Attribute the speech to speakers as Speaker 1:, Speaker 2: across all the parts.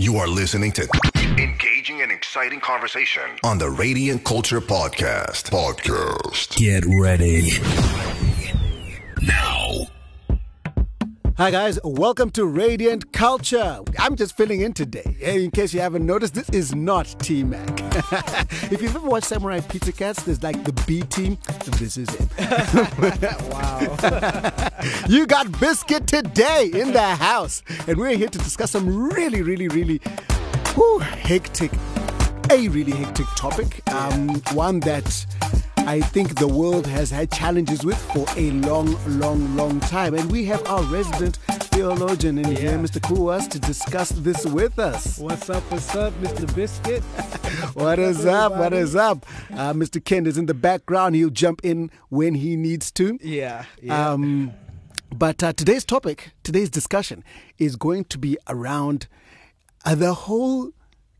Speaker 1: You are listening to engaging and exciting conversation on the Radiant Culture Podcast. Podcast.
Speaker 2: Get ready. Now.
Speaker 3: Hi, guys. Welcome to Radiant Culture. I'm just filling in today. In case you haven't noticed, this is not T Mac. if you've ever watched Samurai Pizza Cats, there's like the B team. This is it. wow. you got Biscuit today in the house. And we're here to discuss some really, really, really whew, hectic, a really hectic topic. Um, one that I think the world has had challenges with for a long, long, long time. And we have our resident theologian in here, Mr. Kuwas, to discuss this with us.
Speaker 4: What's up? What's up, Mr. Biscuit?
Speaker 3: What is up? What is up? Uh, Mr. Ken is in the background. He'll jump in when he needs to.
Speaker 4: Yeah. yeah.
Speaker 3: Um, but uh, today's topic, today's discussion, is going to be around uh, the whole,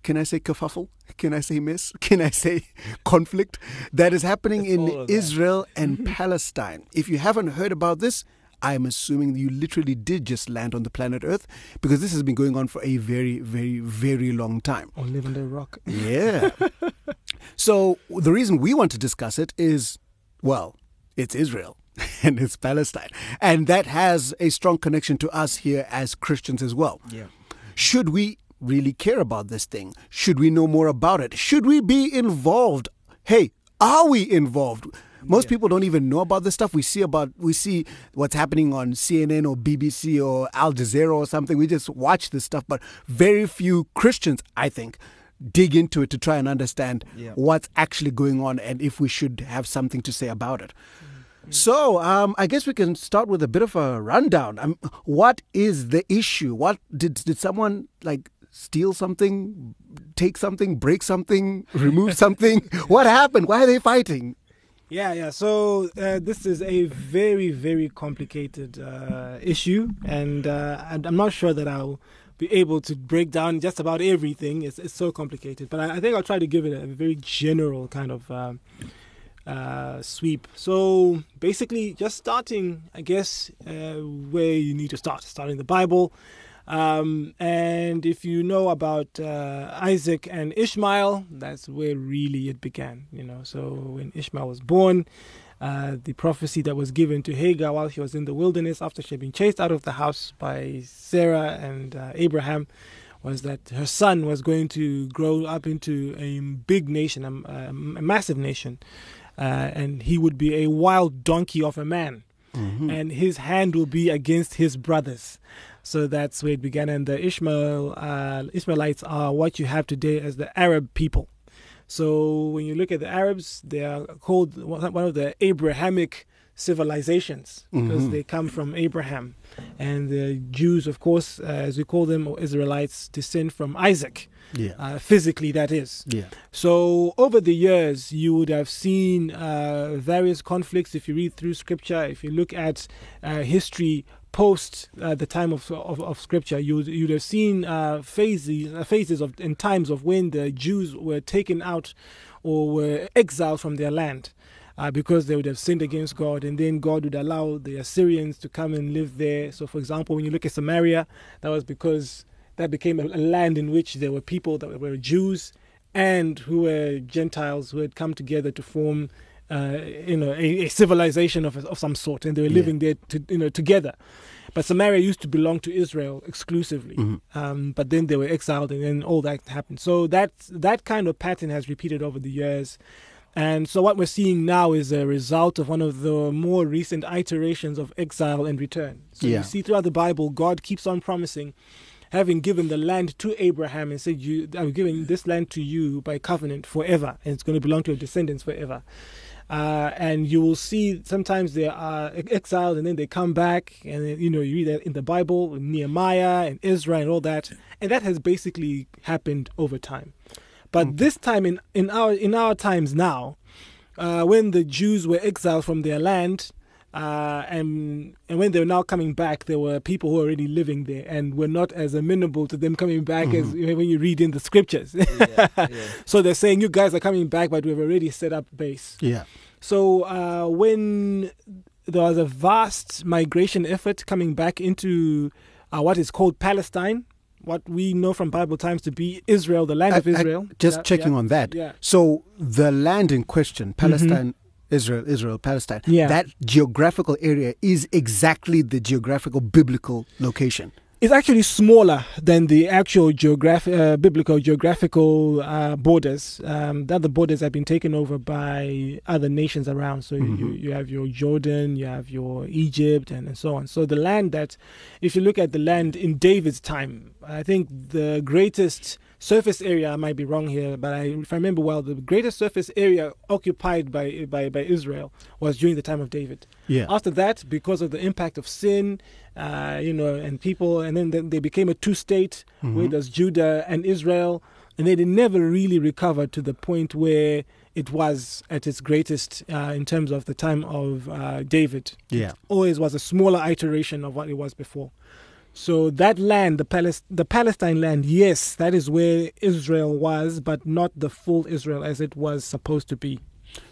Speaker 3: can I say kerfuffle? Can I say mess? Can I say conflict that is happening
Speaker 4: It's
Speaker 3: in. Israel and Palestine? If you haven't heard about this, I'm assuming you literally did just land on the planet Earth because this has been going on for a very, very, very long time.
Speaker 4: on Living the Rock.
Speaker 3: Yeah. so the reason we want to discuss it is, well, it's Israel and it's Palestine. And that has a strong connection to us here as Christians as well.
Speaker 4: Yeah.
Speaker 3: Should we really care about this thing? Should we know more about it? Should we be involved? Hey, are we involved? Most people don't even know about this stuff. We see about we see what's happening on CNN or BBC or Al Jazeera or something. We just watch this stuff, but very few Christians, I think, dig into it to try and understand
Speaker 4: Yeah.
Speaker 3: what's actually going on and if we should have something to say about it. So, um, I guess we can start with a bit of a rundown. Um, what is the issue? What did did someone like steal something, take something, break something, remove something? what happened? Why are they fighting?
Speaker 4: Yeah, yeah. So uh, this is a very, very complicated uh, issue, and uh, I'm not sure that I'll be able to break down just about everything. It's, it's so complicated, but I, I think I'll try to give it a very general kind of um, uh, sweep. So basically, just starting, I guess, uh, where you need to start, starting the Bible. Um, and if you know about uh, Isaac and Ishmael, that's where really it began. You know, so when Ishmael was born, uh, the prophecy that was given to Hagar while she was in the wilderness after she had been chased out of the house by Sarah and uh, Abraham was that her son was going to grow up into a big nation, a, a massive nation, and he would be a wild donkey of a man, and his hand will be against his brothers. So that's where it began. And the Ishmael uh, Ishmaelites are what you have today as the Arab people. So when you look at the Arabs, they are called one of the Abrahamic civilizations because they come from Abraham. And the Jews, of course, uh, as we call them, or Israelites, descend from Isaac,
Speaker 3: Yeah.
Speaker 4: uh, physically, that is.
Speaker 3: Yeah.
Speaker 4: So over the years, you would have seen uh, various conflicts. If you read through Scripture, if you look at uh, history post uh, the time of, of, of Scripture, you would, you'd have seen uh, phases uh, phases of in times of when the Jews were taken out or were exiled from their land. Uh, because they would have sinned against God, and then God would allow the Assyrians to come and live there. So, for example, when you look at Samaria, that was because that became a, a land in which there were people that were Jews and who were Gentiles who had come together to form, uh, you know, a, a civilization of of some sort, and they were living there, to, you know, together. But Samaria used to belong to Israel exclusively, um, but then they were exiled, and then all that happened. So that that kind of pattern has repeated over the years. And so what we're seeing now is a result of one of the more recent iterations of exile and return. So
Speaker 3: Yeah.
Speaker 4: you see throughout the Bible, God keeps on promising, having given the land to Abraham and said, "You, I'm giving this land to you by covenant forever, and it's going to belong to your descendants forever." Uh, and you will see sometimes they are exiled and then they come back, and you know you read that in the Bible, Nehemiah and Ezra and all that, and that has basically happened over time. But this time in, in our in our times now, uh, when the Jews were exiled from their land, uh, and and when they were now coming back, there were people who were already living there and were not as amenable to them coming back as you know, when you read in the scriptures. so they're saying you guys are coming back, but we've already set up base.
Speaker 3: Yeah.
Speaker 4: So uh, when there was a vast migration effort coming back into uh, what is called Palestine, what we know from Bible times to be Israel, the land of
Speaker 3: I- I-
Speaker 4: Israel.
Speaker 3: just
Speaker 4: Yeah,
Speaker 3: checking
Speaker 4: yeah,
Speaker 3: on that.
Speaker 4: Yeah.
Speaker 3: So the land in question, mm-hmm. Palestine, Israel, Israel, Palestine,
Speaker 4: Yeah.
Speaker 3: that geographical area is exactly the geographical biblical location.
Speaker 4: It's actually smaller than the actual geograph- uh, biblical geographical uh, borders. Um, the borders have been taken over by other nations around. So you,
Speaker 3: Mhm.
Speaker 4: you have your Jordan, you have your Egypt, and, and so on. So the land that, if you look at the land in David's time, I think the greatest surface area, I might be wrong here, but I, if I remember well, the greatest surface area occupied by, by, by Israel was during the time of David.
Speaker 3: Yeah.
Speaker 4: After that, because of the impact of sin, uh, you know, and people, and then they- they became a two-state where
Speaker 3: Mhm.
Speaker 4: there's Judah and Israel, and they, never really recovered to the point where it was at its greatest uh, in terms of the time of uh, David.
Speaker 3: Yeah.
Speaker 4: Always was a smaller iteration of what it was before. So that land, the Palis- the Palestine land, yes, that is where Israel was, but not the full Israel as it was supposed to be.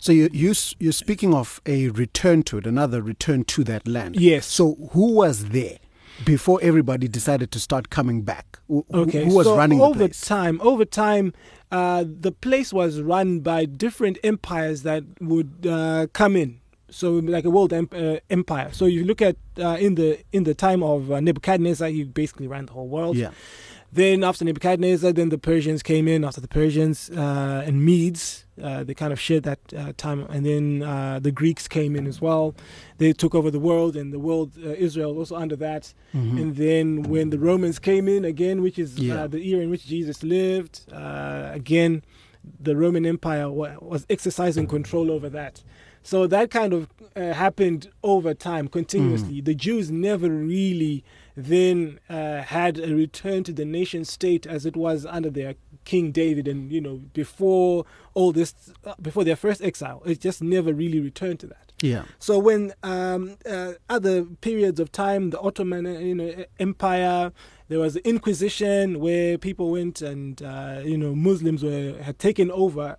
Speaker 3: So you, you you're speaking of a return to it, another return to that land.
Speaker 4: Yes.
Speaker 3: So who was there before everybody decided to start coming back? Who,
Speaker 4: Okay,
Speaker 3: who was
Speaker 4: so
Speaker 3: running the
Speaker 4: over
Speaker 3: place?
Speaker 4: time? Over time, uh, the place was run by different empires that would uh, come in. So like a world em- uh, empire. So you look at uh, in the in the time of uh, Nebuchadnezzar, he basically ran the whole world.
Speaker 3: Yeah.
Speaker 4: Then after Nebuchadnezzar, then the Persians came in. After the Persians uh, and Medes, uh, they kind of shared that uh, time, and then uh, the Greeks came in as well. They took over the world, and the world uh, Israel also under that.
Speaker 3: Mhm.
Speaker 4: And then when the Romans came in again, which is
Speaker 3: Yeah.
Speaker 4: uh, the era in which Jesus lived, uh, again, the Roman Empire was exercising control over that. So that kind of uh, happened over time, continuously. The Jews never really then uh, had a return to the nation state as it was under their King David, and you know before all this, uh, before their first exile, it just never really returned to that.
Speaker 3: Yeah.
Speaker 4: So when um, uh, other periods of time, the Ottoman uh, you know Empire, there was the Inquisition where people went and uh, you know Muslims were had taken over.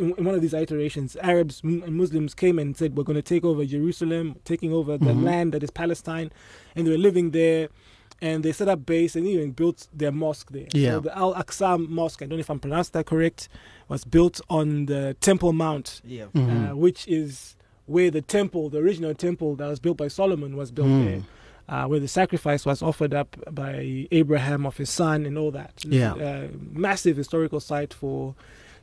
Speaker 4: In, in one of these iterations, Arabs and Muslims came and said, "We're going to take over Jerusalem, taking over the
Speaker 3: Mhm.
Speaker 4: land that is Palestine," and they were living there. And they set up base and even built their mosque there.
Speaker 3: Yeah.
Speaker 4: So the Al Aqsa Mosque, I don't know if I'm pronounced that correct, was built on the Temple Mount
Speaker 2: Yeah.
Speaker 3: Mhm.
Speaker 4: uh, which is where the temple, the original temple that was built by Solomon, was built
Speaker 3: Mm.
Speaker 4: there, uh, where the sacrifice was offered up by Abraham of his son and all that.
Speaker 3: Yeah.
Speaker 4: Uh, massive historical site for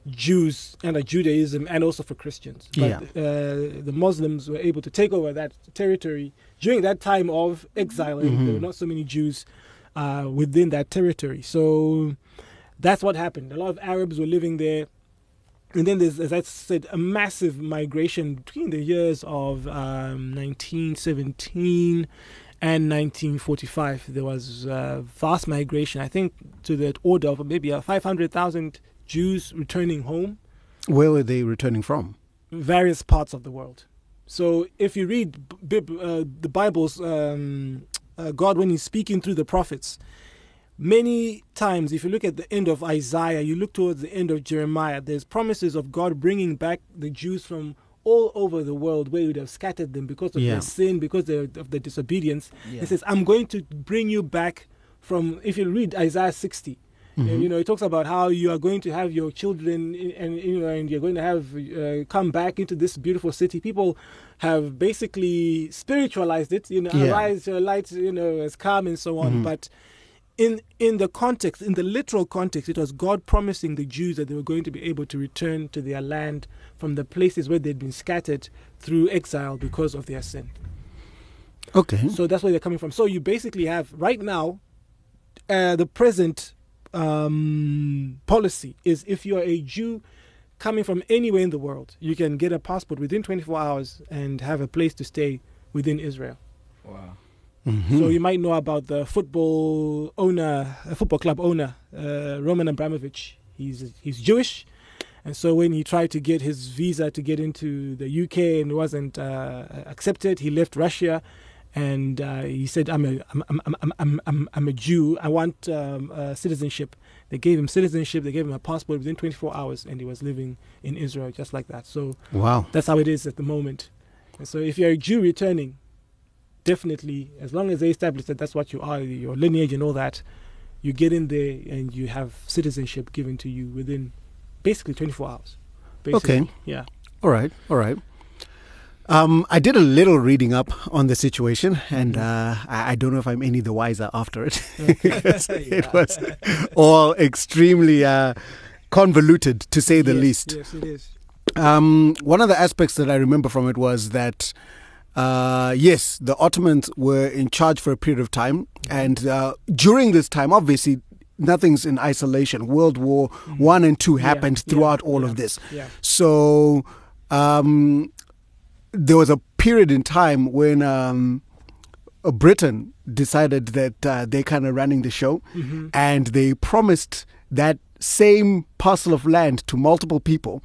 Speaker 4: Jews and Judaism and also for Christians. But
Speaker 3: Yeah.
Speaker 4: uh, the Muslims were able to take over that territory during that time of exile. and There were
Speaker 3: Mhm.
Speaker 4: not so many Jews uh, within that territory. So that's what happened. A lot of Arabs were living there. And then there's, as I said, a massive migration between the years of um, 1917 and 1945. There was uh, vast migration, I think, to the order of maybe uh, 500,000 Jews returning home,
Speaker 3: Where were they returning from?
Speaker 4: various parts of the world. So if you read uh, the Bible's um, uh, God when He's speaking through the prophets, many times if you look at the end of Isaiah, you look towards the end of Jeremiah, there's promises of God bringing back the Jews from all over the world where He would have scattered them because of
Speaker 3: Yeah.
Speaker 4: their sin, because of of their disobedience.
Speaker 2: Yeah.
Speaker 4: He says, I'm going to bring you back from, if you read Isaiah 60,
Speaker 3: Mm-hmm.
Speaker 4: uh, you know, it talks about how you are going to have your children in- and you know, and you're going to have uh, come back into this beautiful city. People have basically spiritualized it. You know,
Speaker 3: Yeah.
Speaker 4: arise, your light, you know, has come and so on.
Speaker 3: Mhm.
Speaker 4: But in in the context, in the literal context, it was God promising the Jews that they were going to be able to return to their land from the places where they'd been scattered through exile because of their sin.
Speaker 3: Okay.
Speaker 4: So that's where they're coming from. So you basically have right now, uh, the present um, policy is if you are a Jew coming from anywhere in the world, you can get a passport within 24 hours and have a place to stay within Israel.
Speaker 2: Wow.
Speaker 3: Mhm.
Speaker 4: So you might know about the football owner, a football club owner, uh, Roman Abramovich. He's he's Jewish, and so when he tried to get his visa to get into the UK and wasn't uh, accepted, he left Russia, and uh, he said, "I'm a I'm I'm I'm I'm, I'm, I'm a Jew. I want um, uh, citizenship." They gave him citizenship. They gave him a passport within 24 hours, and he was living in Israel just like that. So
Speaker 3: wow.
Speaker 4: that's how it is at the moment. And so if you're a Jew returning, definitely, as long as they establish that that's what you are, your lineage and all that, you get in there and you have citizenship given to you within basically 24 hours. Basically.
Speaker 3: Okay.
Speaker 4: Yeah.
Speaker 3: All right, all right. Um, I did a little reading up on the situation, and
Speaker 4: Mm-hmm.
Speaker 3: uh, I, I don't know if I'm any the wiser after it. It was all extremely uh, convoluted, to say the
Speaker 4: Yes,
Speaker 3: least.
Speaker 4: Yes, it is.
Speaker 3: Um, one of the aspects that I remember from it was that, uh, yes, the Ottomans were in charge for a period of time, and uh, during this time, obviously, nothing's in isolation. World War One and Two
Speaker 4: Mm-hmm. Yeah,
Speaker 3: happened
Speaker 4: yeah,
Speaker 3: throughout all
Speaker 4: yeah,
Speaker 3: of this.
Speaker 4: Yeah.
Speaker 3: So um, there was a period in time when um, uh, Britain decided that uh, they're kind of running the show,
Speaker 4: Mm-hmm.
Speaker 3: and they promised that same parcel of land to multiple people.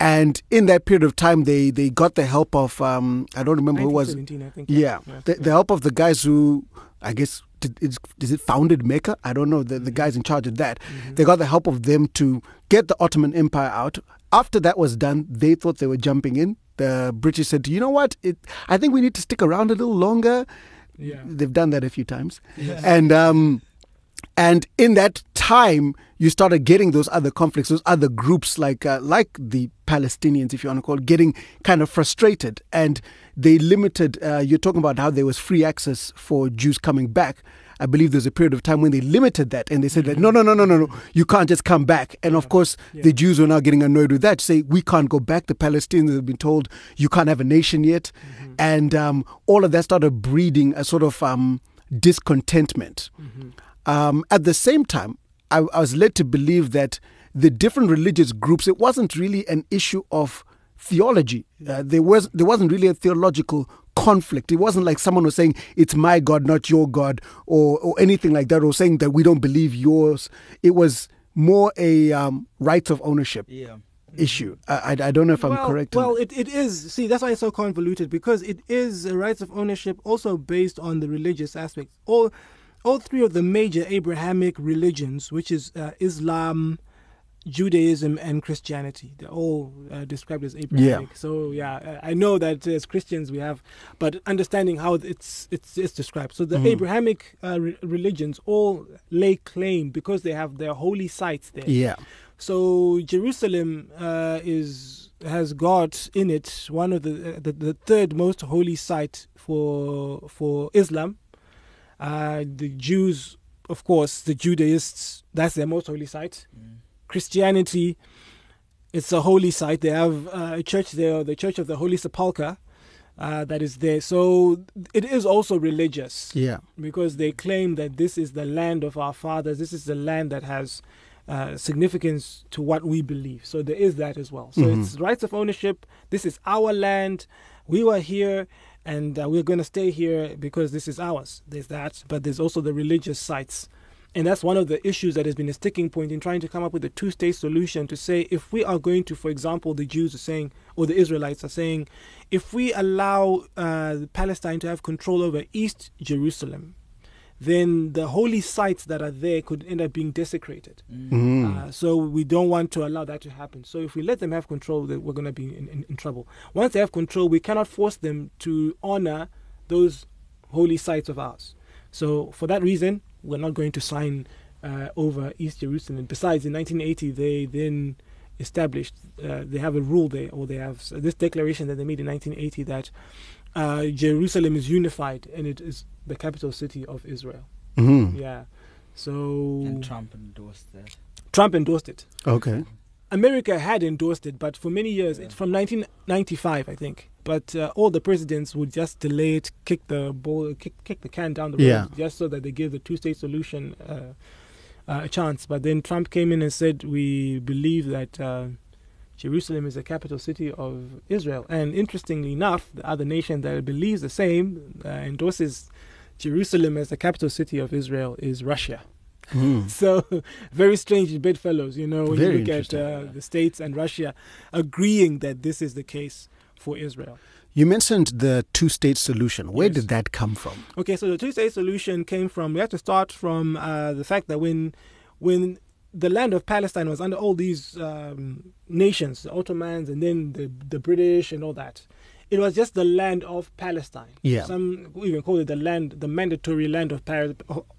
Speaker 3: And in that period of time, they, they got the help of um, I don't remember who it was
Speaker 4: 1917, I think.
Speaker 3: yeah, The, the help of the guys who I guess did, is, is it founded Mecca? I don't know the, the guys in charge of that. They got the help of them to get the Ottoman Empire out. After that was done, they thought they were jumping in. The British said, "You know what? It, I think we need to stick around a little longer."
Speaker 4: Yeah.
Speaker 3: They've done that a few times, and um, and in that time, you started getting those other conflicts, those other groups like uh, like the Palestinians, if you want to call it, getting kind of frustrated, and they limited. Uh, you're talking about how there was free access for Jews coming back. I believe there's a period of time when they limited that, and they said that no, no, no, no, no, no, you can't just come back. And of course, the Jews were now getting annoyed with that. Say we can't go back. The Palestinians have been told you can't have a nation yet, and um, all of that started breeding a sort of um, discontentment. Um, at the same time, I, I was led to believe that the different religious groups, it wasn't really an issue of theology. Uh, there was there wasn't really a theological conflict. It wasn't like someone was saying it's my God, not your God, or or anything like that, or saying that we don't believe yours. It was more a um, rights of ownership
Speaker 2: Yeah.
Speaker 3: issue. I, I, I don't know if I'm correct.
Speaker 4: Well, it, it is. See, that's why it's so convoluted because it is a rights of ownership also based on the religious aspect. All, all three of the major Abrahamic religions, which is uh, Islam, Judaism, and Christianity, they're all uh, described as Abrahamic. So yeah, I I know that as Christians we have, but understanding how it's it's it's described. So the
Speaker 3: Mm-hmm.
Speaker 4: Abrahamic uh, re- religions all lay claim because they have their holy sites there.
Speaker 3: yeah.
Speaker 4: So Jerusalem uh, is has got in it one of the, uh, the the third most holy site for for Islam. Uh, the Jews, of course, the Judaists, that's their most holy site. Christianity, it's a holy site. They have uh, a church there, the Church of the Holy Sepulchre, uh, that is there. So it is also religious
Speaker 3: Yeah.
Speaker 4: because they claim that this is the land of our fathers. This is the land that has uh, significance to what we believe. So there is that as well. So it's rights of ownership. This is our land. We were here, and uh, we're going to stay here because this is ours. There's that, but there's also the religious sites. And that's one of the issues that has been a sticking point in trying to come up with a two state solution to say if we are going to, for example, the Jews are saying, or the Israelites are saying, if we allow uh, Palestine to have control over East Jerusalem, then the holy sites that are there could end up being desecrated. Uh, so we don't want to allow that to happen. So if we let them have control, then we're going to be in, in, in trouble. Once they have control, we cannot force them to honor those holy sites of ours. So for that reason, we're not going to sign uh, over East Jerusalem. Besides, in 1980, they then established, uh, they have a rule there, or they have this declaration that they made in 1980 that uh, Jerusalem is unified and it is the capital city of Israel.
Speaker 3: Mhm.
Speaker 4: Yeah. So
Speaker 2: And Trump endorsed that.
Speaker 4: Trump endorsed it.
Speaker 3: Okay.
Speaker 4: America had endorsed it, but for many years, it's from 1995, I think. But uh, all the presidents would just delay it, kick the ball, kick, kick the can down the road,
Speaker 3: Yeah.
Speaker 4: just so that they give the two-state solution uh, uh, a chance. But then Trump came in and said, "We believe that uh, Jerusalem is the capital city of Israel." And interestingly enough, the other nation that believes the same uh, endorses Jerusalem as the capital city of Israel is Russia.
Speaker 3: Mhm.
Speaker 4: So very strange bedfellows, you know, when
Speaker 3: Very
Speaker 4: you look at uh, the states and Russia agreeing that this is the case for Israel.
Speaker 3: You mentioned the two-state solution. Where
Speaker 4: Yes.
Speaker 3: did that come from?
Speaker 4: Okay, so the two-state solution came from. We have to start from uh, the fact that when when the land of Palestine was under all these um, nations, the Ottomans, and then the the British and all that, It was just the land of Palestine.
Speaker 3: Yeah.
Speaker 4: Some even call it the land, the mandatory land of Par-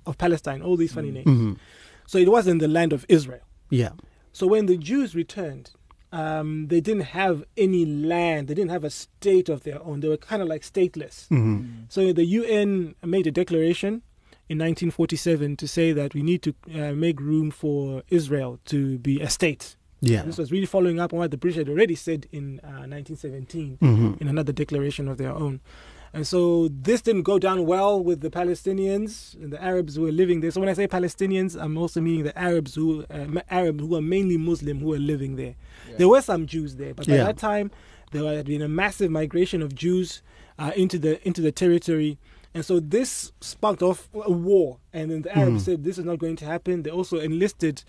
Speaker 4: of Palestine. All these funny names.
Speaker 3: Mhm.
Speaker 4: So it wasn't the land of Israel.
Speaker 3: Yeah.
Speaker 4: So when the Jews returned, um, they didn't have any land. They didn't have a state of their own. They were kind of like stateless.
Speaker 3: Mhm.
Speaker 4: So the UN made a declaration in 1947 to say that we need to uh, make room for Israel to be a state.
Speaker 3: Yeah.
Speaker 4: This was really following up on what the British had already said in uh, 1917
Speaker 3: Mhm.
Speaker 4: in another declaration of their own. And so this didn't go down well with the Palestinians and the Arabs who were living there. So when I say Palestinians, I'm also meaning the Arabs who uh, ma- Arabs who are mainly Muslim who were living there. There were some Jews there, but by
Speaker 3: Yeah.
Speaker 4: that time there had been a massive migration of Jews uh, into the into the territory. And so this sparked off a war, and then the Arabs
Speaker 3: Mm.
Speaker 4: said this is not going to happen. They also enlisted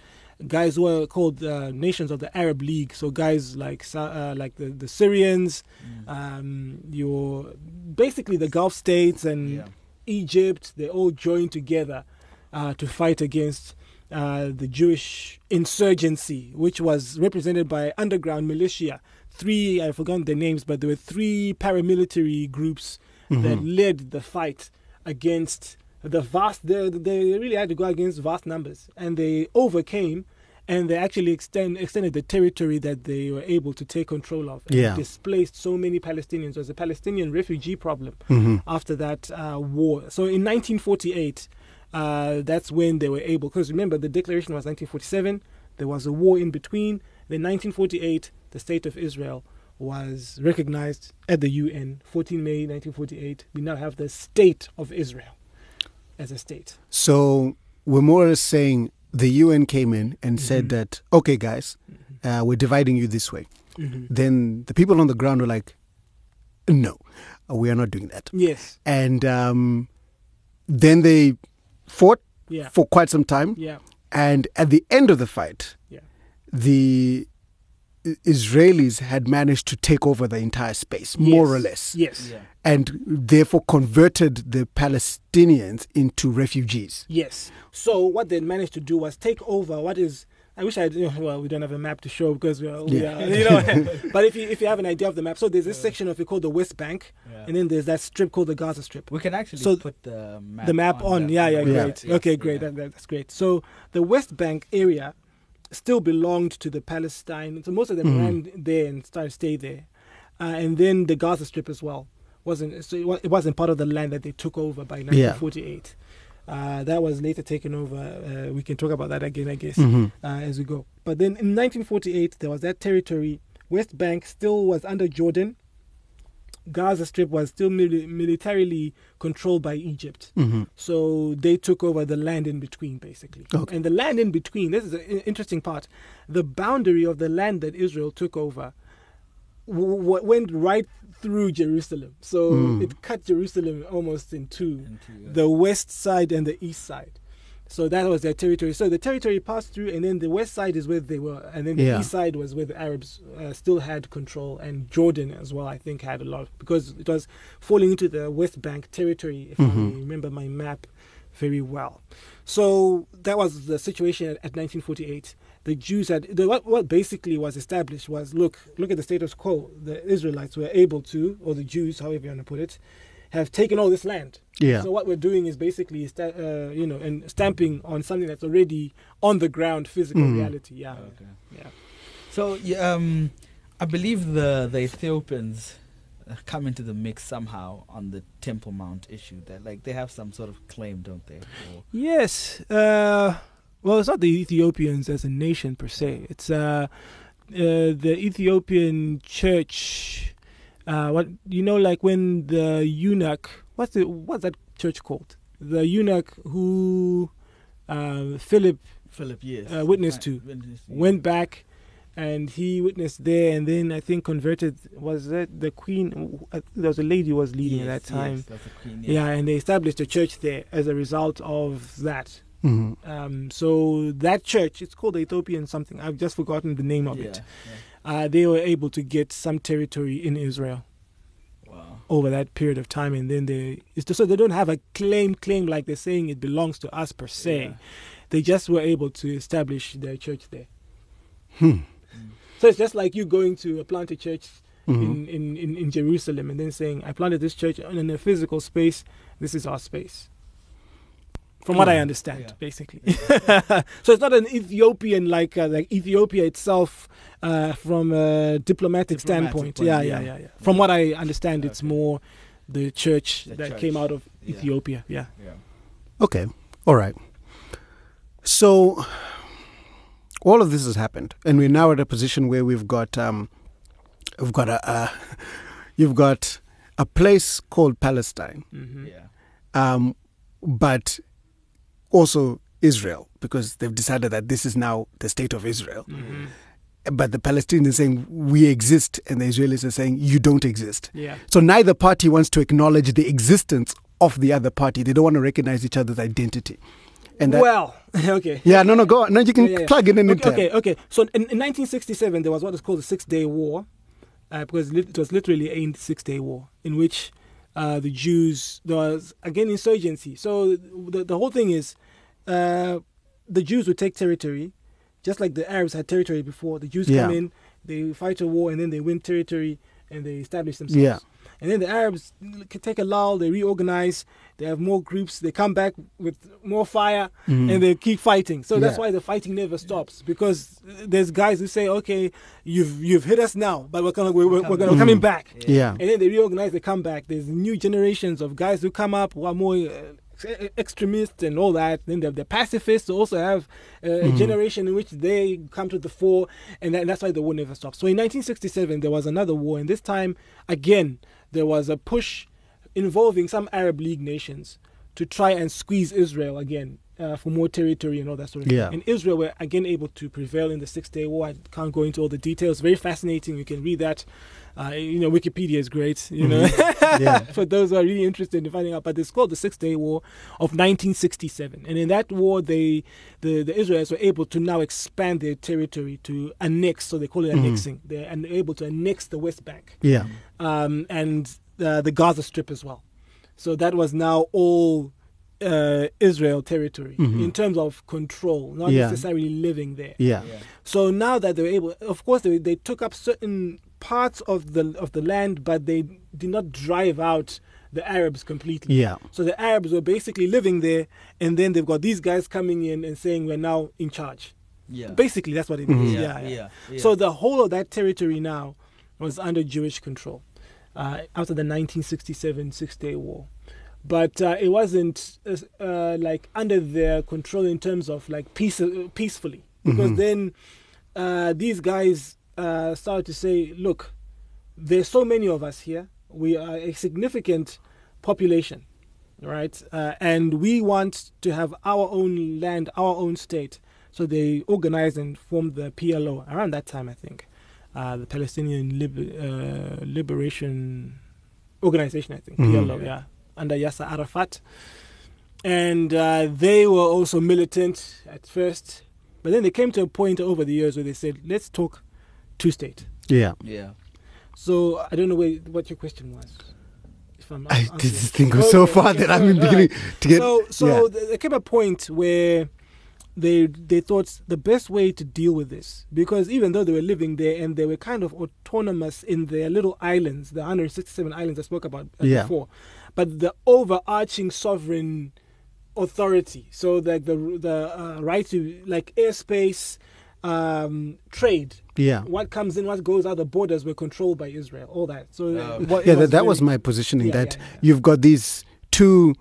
Speaker 4: guys who are called uh, nations of the Arab League. So guys like uh, like the, the Syrians, um, your basically the Gulf states and
Speaker 2: Yeah.
Speaker 4: Egypt. They all joined together uh, to fight against uh, the Jewish insurgency, which was represented by underground militia. Three, I've forgotten their names, but there were three paramilitary groups that led the fight against the vast. They, they really had to go against vast numbers, and they overcame. And they actually extend, extended the territory that they were able to take control of. And
Speaker 3: Yeah.
Speaker 4: displaced so many Palestinians. There was a Palestinian refugee problem
Speaker 3: Mhm.
Speaker 4: after that uh, war. So in 1948, uh, that's when they were able. Because remember, the declaration was 1947. There was a war in between. Then 1948, the state of Israel was recognized at the UN. 14 May 1948. We now have the state of Israel as a state.
Speaker 3: So we're more or less saying the UN came in and said that, okay, guys, uh, we're dividing you this way.
Speaker 4: Mhm.
Speaker 3: Then the people on the ground were like, no, we are not doing that.
Speaker 4: Yes.
Speaker 3: And um, then they fought
Speaker 4: Yeah.
Speaker 3: for quite some time.
Speaker 4: Yeah.
Speaker 3: And at the end of the fight,
Speaker 4: Yeah.
Speaker 3: the Israelis had managed to take over the entire space, more or less,
Speaker 4: Yes.
Speaker 2: Yeah.
Speaker 3: and therefore converted the Palestinians into refugees.
Speaker 4: Yes. So what they managed to do was take over what is. I wish I you know, Well, we don't have a map to show because we are, we
Speaker 3: Yeah.
Speaker 4: are you know. but if you if you have an idea of the map, so there's this section of it called the West Bank,
Speaker 2: Yeah.
Speaker 4: and then there's that strip called the Gaza Strip.
Speaker 2: We can actually
Speaker 4: So
Speaker 2: put the map
Speaker 4: the map on,
Speaker 2: the-
Speaker 4: yeah, yeah,
Speaker 2: the
Speaker 3: Yeah.
Speaker 4: great.
Speaker 2: yes,
Speaker 4: okay, great.
Speaker 2: yeah.
Speaker 4: That, that- that's great. So the West Bank area still belonged to the Palestine. So most of them
Speaker 3: Mhm.
Speaker 4: ran there and started stay there, uh, and then the Gaza Strip as well wasn't. So it, wa- it wasn't part of the land that they took over by 1948. Uh, that was later taken over. Uh, we can talk about that again, I guess,
Speaker 3: Mhm.
Speaker 4: uh, as we go. But then in 1948, there was that territory. West Bank still was under Jordan. Gaza Strip was still mili- militarily controlled by Egypt.
Speaker 3: Mhm.
Speaker 4: So they took over the land in between, basically.
Speaker 3: Okay.
Speaker 4: And the land in between, this is an interesting part. The boundary of the land that Israel took over w- w- went right through Jerusalem. So
Speaker 3: Mm.
Speaker 4: it cut Jerusalem almost in two
Speaker 2: Into, uh,
Speaker 4: the west side and the east side. So that was their territory. So the territory passed through, and then the west side is where they were, and then the
Speaker 3: Yeah.
Speaker 4: east side was where the Arabs uh, still had control, and Jordan as well. I think had a lot because it was falling into the West Bank territory, if I
Speaker 3: Mhm.
Speaker 4: remember my map very well. So that was the situation at, at 1948. The Jews had the, what, what basically was established was look look at the status quo. The Israelites were able to, or the Jews, however you want to put it, have taken all this land.
Speaker 3: Yeah.
Speaker 4: So what we're doing is basically, sta- uh, you know, and stamping on something that's already on the ground, physical
Speaker 3: Mm.
Speaker 4: reality. Yeah,
Speaker 2: Okay.
Speaker 4: yeah.
Speaker 2: So yeah, um, I believe the the Ethiopians uh, come into the mix somehow on the Temple Mount issue. That like they have some sort of claim, don't they? Or,
Speaker 4: Yes. Uh, well, it's not the Ethiopians as a nation per se. It's uh, uh, the Ethiopian church. Uh, what you know, like when the eunuch. What's the what's that church called? The eunuch who uh, Philip
Speaker 2: Philip, yes,
Speaker 4: Uh, witness to.
Speaker 2: Witness, yeah.
Speaker 4: went back and he witnessed there and then I think converted was that the queen there was a lady who was leading at that time
Speaker 2: yes, that's the queen,
Speaker 4: yeah and they established a church there as a result of that
Speaker 3: Mhm.
Speaker 4: um, so that church it's called the Ethiopian something I've just forgotten the name of
Speaker 2: yeah,
Speaker 4: it
Speaker 2: yeah.
Speaker 4: Uh, they were able to get some territory in Israel
Speaker 2: Wow.
Speaker 4: over that period of time and then they just, so they don't have a claim claim like they're saying it belongs to us per se
Speaker 2: Yeah.
Speaker 4: they just were able to establish their church there
Speaker 3: Hmm.
Speaker 4: So it's just like you going to plant a planted church in, in, in, in Jerusalem and then saying, I planted this church in a physical space, this is our space. From what I understand,
Speaker 2: Yeah.
Speaker 4: basically. so it's not an Ethiopian like uh, like Ethiopia itself uh, from a diplomatic,
Speaker 2: Diplomatic
Speaker 4: standpoint.
Speaker 2: point,
Speaker 4: yeah, yeah,
Speaker 2: yeah.
Speaker 4: yeah, yeah. From what I understand, it's more the church
Speaker 2: The
Speaker 4: that
Speaker 2: church.
Speaker 4: came out of
Speaker 2: Yeah.
Speaker 4: Ethiopia. Yeah.
Speaker 2: Yeah.
Speaker 3: Okay. All right. So all of this has happened, and we're now at a position where we've got um, we've got a uh, you've got a place called Palestine,
Speaker 4: Mm-hmm.
Speaker 2: Yeah.
Speaker 3: um, but also Israel because they've decided that this is now the state of Israel.
Speaker 4: Mm-hmm.
Speaker 3: But the Palestinians are saying we exist, and the Israelis are saying you don't exist.
Speaker 4: Yeah.
Speaker 3: So neither party wants to acknowledge the existence of the other party. They don't want to recognize each other's identity. And that,
Speaker 4: well, okay.
Speaker 3: yeah, no, no, go on. No, you can
Speaker 4: Yeah, yeah,
Speaker 3: plug in
Speaker 4: Okay,
Speaker 3: anytime.
Speaker 4: okay, okay. So in, in 1967, there was what is called the Six Day War, uh, because it was literally a Six Day War in which uh, the Jews there was again insurgency. So the the whole thing is, uh, the Jews would take territory, just like the Arabs had territory before. The Jews
Speaker 3: Yeah.
Speaker 4: come in, they fight a war, and then they win territory and they establish themselves.
Speaker 3: Yeah.
Speaker 4: And then the Arabs can take a lull, they reorganize, they have more groups, they come back with more fire,
Speaker 3: Mhm.
Speaker 4: and they keep fighting. So that's why the fighting never stops because there's guys who say, "Okay, you've you've hit us now, but we're gonna we're, we're, we're, gonna, we're coming back."
Speaker 3: Yeah.
Speaker 4: And then they reorganize, they come back. There's new generations of guys who come up who are more uh, extremists and all that. Then they have the pacifists also have uh, a generation in which they come to the fore, and, that, that's why the war never stops. So in 1967, there was another war, and this time, again, there was a push involving some Arab League nations to try and squeeze Israel again. Uh, for more territory and all that sort of
Speaker 3: Yeah.
Speaker 4: thing. And Israel were again able to prevail in the Six Day War. I can't go into all the details. Very fascinating. You can read that. Uh, you know, Wikipedia is great. You know,
Speaker 3: Yeah.
Speaker 4: for those who are really interested in finding out. But it's called the Six Day War of 1967, and in that war, they the the Israelis were able to now expand their territory to annex. So they call it annexing. They're an- able to annex the West Bank
Speaker 3: Yeah.
Speaker 4: um, and uh, the Gaza Strip as well. So that was now all uh, Israel territory in terms of control, not
Speaker 3: Yeah.
Speaker 4: necessarily living there.
Speaker 3: Yeah.
Speaker 2: Yeah.
Speaker 4: So now that they were able, of course, they, they took up certain parts of the of the land, but they did not drive out the Arabs completely.
Speaker 3: Yeah.
Speaker 4: So the Arabs were basically living there, and then they've got these guys coming in and saying we're now in charge.
Speaker 2: Yeah.
Speaker 4: Basically, that's what it is.
Speaker 2: Yeah,
Speaker 4: Yeah, yeah.
Speaker 2: yeah, yeah.
Speaker 4: So the whole of that territory now was under Jewish control uh, after the 1967 Six Day War. But uh, it wasn't uh, uh, like under their control in terms of like peace, uh, peacefully, because then uh, these guys uh, started to say, "Look, there's so many of us here. We are a significant population, right? Uh, and we want to have our own land, our own state." So they organized and formed the PLO around that time, I think, uh, the Palestinian Lib- uh, Liberation Organization, I think, PLO, yeah, under Yasser Arafat. And uh, they were also militant at first, but then they came to a point over the years where they said, "Let's talk two-state."
Speaker 3: Yeah.
Speaker 2: yeah.
Speaker 4: So I don't know where, what your question was. If I'm
Speaker 3: I
Speaker 4: answering-
Speaker 3: this thing goes so
Speaker 4: Okay,
Speaker 3: far
Speaker 4: okay,
Speaker 3: that I'm
Speaker 4: alright,
Speaker 3: beginning
Speaker 4: alright.
Speaker 3: to get.
Speaker 4: So, so
Speaker 3: yeah.
Speaker 4: there came a point where they they thought the best way to deal with this, because even though they were living there and they were kind of autonomous in their little islands, the 167 islands I spoke about uh,
Speaker 3: Yeah.
Speaker 4: before, but the overarching sovereign authority, so like the the uh, right to like airspace, um, trade.
Speaker 3: Yeah.
Speaker 4: What comes in, what goes out, the borders were controlled by Israel. All that. So, what, it
Speaker 3: yeah, that, that was my positioning.
Speaker 4: Yeah,
Speaker 3: that
Speaker 4: yeah, yeah.
Speaker 3: you've got these two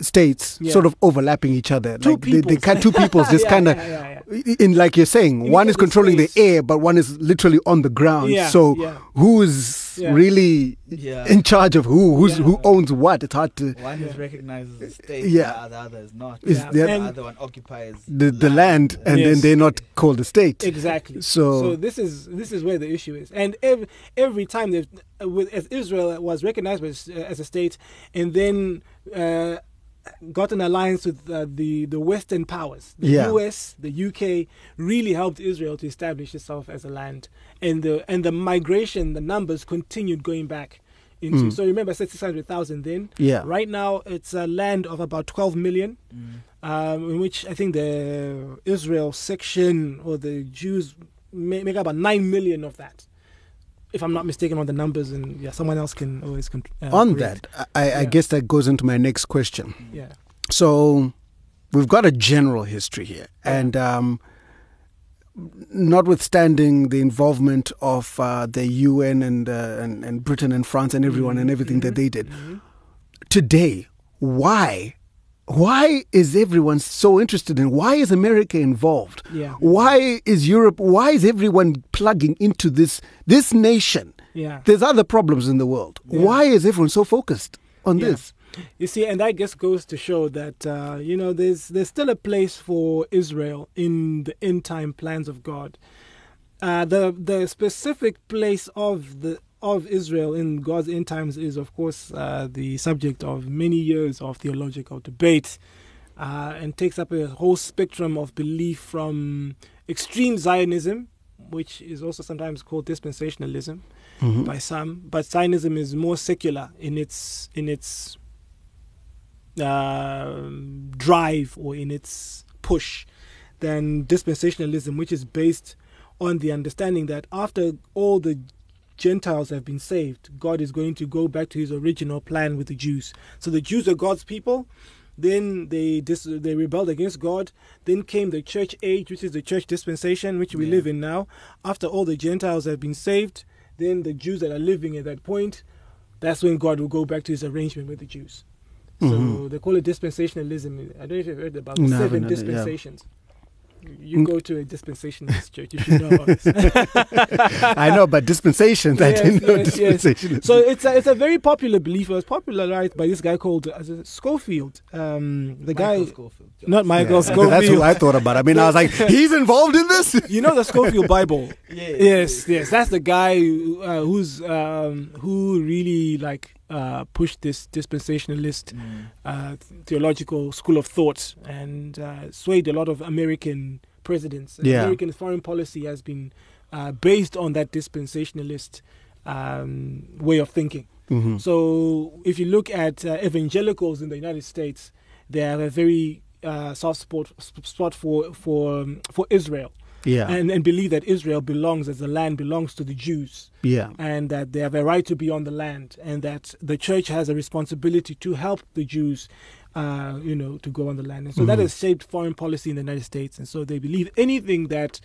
Speaker 3: states
Speaker 4: Yeah.
Speaker 3: sort of overlapping each other.
Speaker 4: Two
Speaker 3: like they, they
Speaker 4: peoples.
Speaker 3: two peoples just kind of
Speaker 4: yeah, yeah,
Speaker 3: in like you're saying,
Speaker 4: In
Speaker 3: one is
Speaker 4: of the
Speaker 3: controlling the air, but one is literally on the ground.
Speaker 4: Yeah,
Speaker 3: so
Speaker 4: yeah.
Speaker 3: who's
Speaker 4: Yeah.
Speaker 3: really
Speaker 2: Yeah.
Speaker 3: in charge of who? Who's
Speaker 4: Yeah.
Speaker 3: who owns what? It's hard to
Speaker 2: One is recognized as state,
Speaker 3: Yeah.
Speaker 2: the other is not.
Speaker 3: Is
Speaker 4: Yeah.
Speaker 3: there-
Speaker 2: the other one occupies
Speaker 3: the the land, and then they're not called a state.
Speaker 4: Exactly.
Speaker 3: So-
Speaker 4: so this is this is where the issue is, and every every time they've uh, with as Israel was recognized as, uh, as a state, and then uh, got an alliance with uh, the the Western powers, the
Speaker 3: Yeah.
Speaker 4: U.S., the U.K. really helped Israel to establish itself as a land, and the and the migration, the numbers continued going back. Into,
Speaker 3: Mm.
Speaker 4: So remember, I said six hundred thousand then.
Speaker 3: Yeah.
Speaker 4: Right now, it's a land of about twelve million um, in which I think the Israel section or the Jews ma- make about nine million of that. if I'm not mistaken on the numbers, and yeah, someone else can always con- uh,
Speaker 3: On
Speaker 4: correct.
Speaker 3: that, I, I guess that goes into my next question.
Speaker 4: Yeah.
Speaker 3: So we've got a general history here, and um, notwithstanding the involvement of uh, the UN and, uh, and and Britain and France and everyone and everything that they did, today, why? Why is everyone so interested in? Why is America involved?
Speaker 4: Yeah.
Speaker 3: Why is Europe? Why is everyone plugging into this this nation?
Speaker 4: Yeah.
Speaker 3: There's other problems in the world.
Speaker 4: Yeah.
Speaker 3: Why is everyone so focused on
Speaker 4: Yeah.
Speaker 3: this?
Speaker 4: You see, and that just goes to show that uh, you know there's there's still a place for Israel in the end time plans of God. Uh, the the specific place of the of Israel in God's end times is, of course, uh, the subject of many years of theological debate, uh, and takes up a whole spectrum of belief from extreme Zionism, which is also sometimes called dispensationalism by some, but Zionism is more secular in its in its um drive or in its push than dispensationalism, which is based on the understanding that after all the Gentiles have been saved, God is going to go back to his original plan with the Jews. So the Jews are God's people. Then they dis- they rebelled against God. Then came the church age, which is the church dispensation, which we
Speaker 2: Yeah.
Speaker 4: live in now. After all the Gentiles have been saved, then the Jews that are living at that point, that's when God will go back to his arrangement with the Jews. So they call it dispensationalism. I don't know if you've heard about the
Speaker 3: No,
Speaker 4: seven
Speaker 3: haven't it, yeah.
Speaker 4: dispensations. You go to a dispensationalist church, you should know about this.
Speaker 3: I know, but dispensations, I didn't know
Speaker 4: yes, yes.
Speaker 3: dispensationism.
Speaker 4: So it's a, it's a very popular belief. It was popularized by this guy called uh, Scofield. Um, the
Speaker 2: Michael
Speaker 4: guy,
Speaker 2: Scofield.
Speaker 4: not Michael
Speaker 3: Yeah,
Speaker 4: Scofield.
Speaker 3: That's who I thought about. I mean, I was like, he's involved in this?
Speaker 4: you know the Scofield Bible.
Speaker 2: Yeah,
Speaker 4: yes, yes, that's the guy who, uh, who's um, who really like uh, pushed this dispensationalist
Speaker 2: Mm.
Speaker 4: uh, theological school of thought and uh, swayed a lot of American presidents.
Speaker 3: Yeah.
Speaker 4: American foreign policy has been uh, based on that dispensationalist um, way of thinking.
Speaker 3: Mhm.
Speaker 4: So if you look at uh, evangelicals in the United States, they have a very uh, soft spot spot for for um, for Israel,
Speaker 3: Yeah.
Speaker 4: and and believe that Israel belongs as the land belongs to the Jews,
Speaker 3: yeah.
Speaker 4: and that they have a right to be on the land, and that the church has a responsibility to help the Jews. Uh, you know, to go on the land, and so that
Speaker 3: Mhm.
Speaker 4: has shaped foreign policy in the United States. And so they believe anything that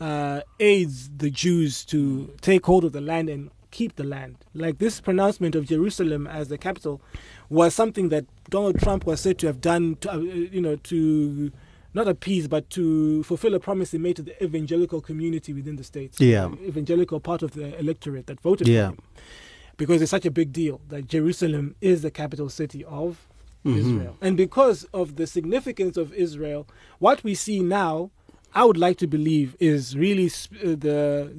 Speaker 4: uh, aids the Jews to take hold of the land and keep the land. Like this pronouncement of Jerusalem as the capital was something that Donald Trump was said to have done, to, uh, you know, to not appease, but to fulfill a promise he made to the evangelical community within the states.
Speaker 3: Yeah.
Speaker 4: The evangelical part of the electorate that voted
Speaker 3: Yeah.
Speaker 4: for him. Because it's such a big deal that Jerusalem is the capital city of
Speaker 3: Mhm.
Speaker 4: Israel. And because of the significance of Israel, what we see now, I would like to believe, is really sp- uh, the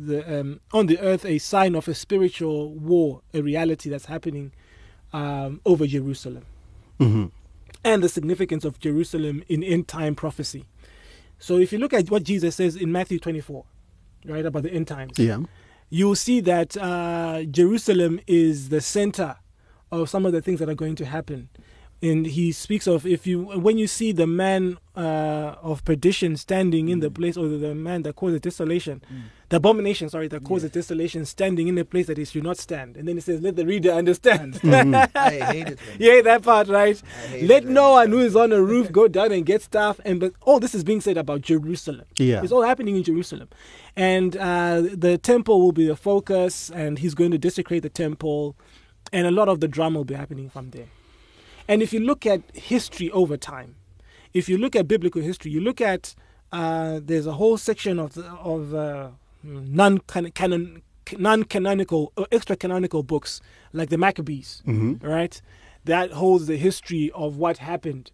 Speaker 4: the um, on the earth a sign of a spiritual war, a reality that's happening um, over Jerusalem,
Speaker 3: Mhm.
Speaker 4: And the significance of Jerusalem in end time prophecy. So, if you look at what Jesus says in Matthew 24, right about the end times,
Speaker 3: Yeah.
Speaker 4: you'll see that uh, Jerusalem is the center of some of the things that are going to happen. And he speaks of if you when you see the man uh, of perdition standing in the place, or the man that causes desolation, the abomination, sorry, that causes desolation, standing in a place that he should not stand. And then he says, "Let the reader understand."
Speaker 2: I hate it.
Speaker 4: Yeah, that part, right? Let no one who is on a roof go down and get stuff. And but all this is being said about Jerusalem.
Speaker 3: Yeah.
Speaker 4: It's all happening in Jerusalem. And uh, the temple will be the focus, and he's going to desecrate the temple, and a lot of the drama will be happening from there. And if you look at history over time, if you look at biblical history, you look at uh, there's a whole section of the, of uh, non canon non canonical or extra canonical books like the Maccabees,
Speaker 3: Mhm.
Speaker 4: right? That holds the history of what happened.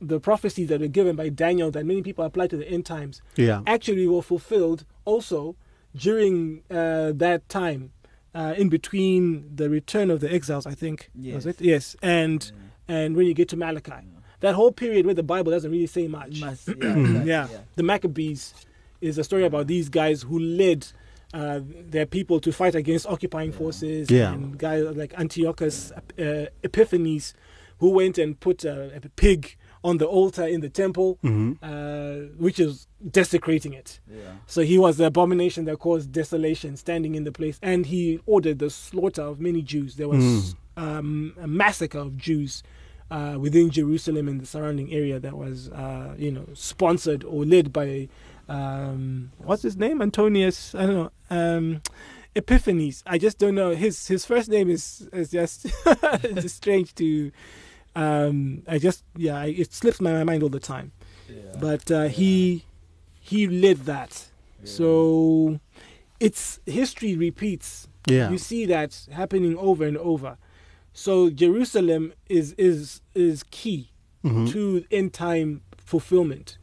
Speaker 4: The prophecies that were given by Daniel that many people apply to the end times
Speaker 3: Yeah.
Speaker 4: actually were fulfilled also during uh, that time uh, in between the return of the exiles i think was
Speaker 2: Yes.
Speaker 4: it yes and and when you get to malachi that whole period where the bible doesn't really say much
Speaker 2: Must, yeah, exactly,
Speaker 4: yeah. the maccabees is a story about these guys who led uh, their people to fight against occupying forces
Speaker 3: Yeah.
Speaker 4: and guys like antiochus uh, epiphanes who went and put a, a pig on the altar in the temple,
Speaker 3: Mm-hmm.
Speaker 4: uh, which is desecrating it.
Speaker 2: Yeah.
Speaker 4: So he was the abomination that caused desolation, standing in the place, and he ordered the slaughter of many Jews. There was um, a massacre of Jews uh, within Jerusalem and the surrounding area that was, uh, you know, sponsored or led by um, what's his name, Antonius. I don't know. Um, Epiphanes. I just don't know. His his first name is is just it's strange to. Um, I just yeah, it slips my mind all the time.
Speaker 2: Yeah.
Speaker 4: But uh, he he led that. So it's history repeats.
Speaker 3: Yeah.
Speaker 4: You see that happening over and over. So Jerusalem is is is key
Speaker 3: Mhm.
Speaker 4: to end time fulfillment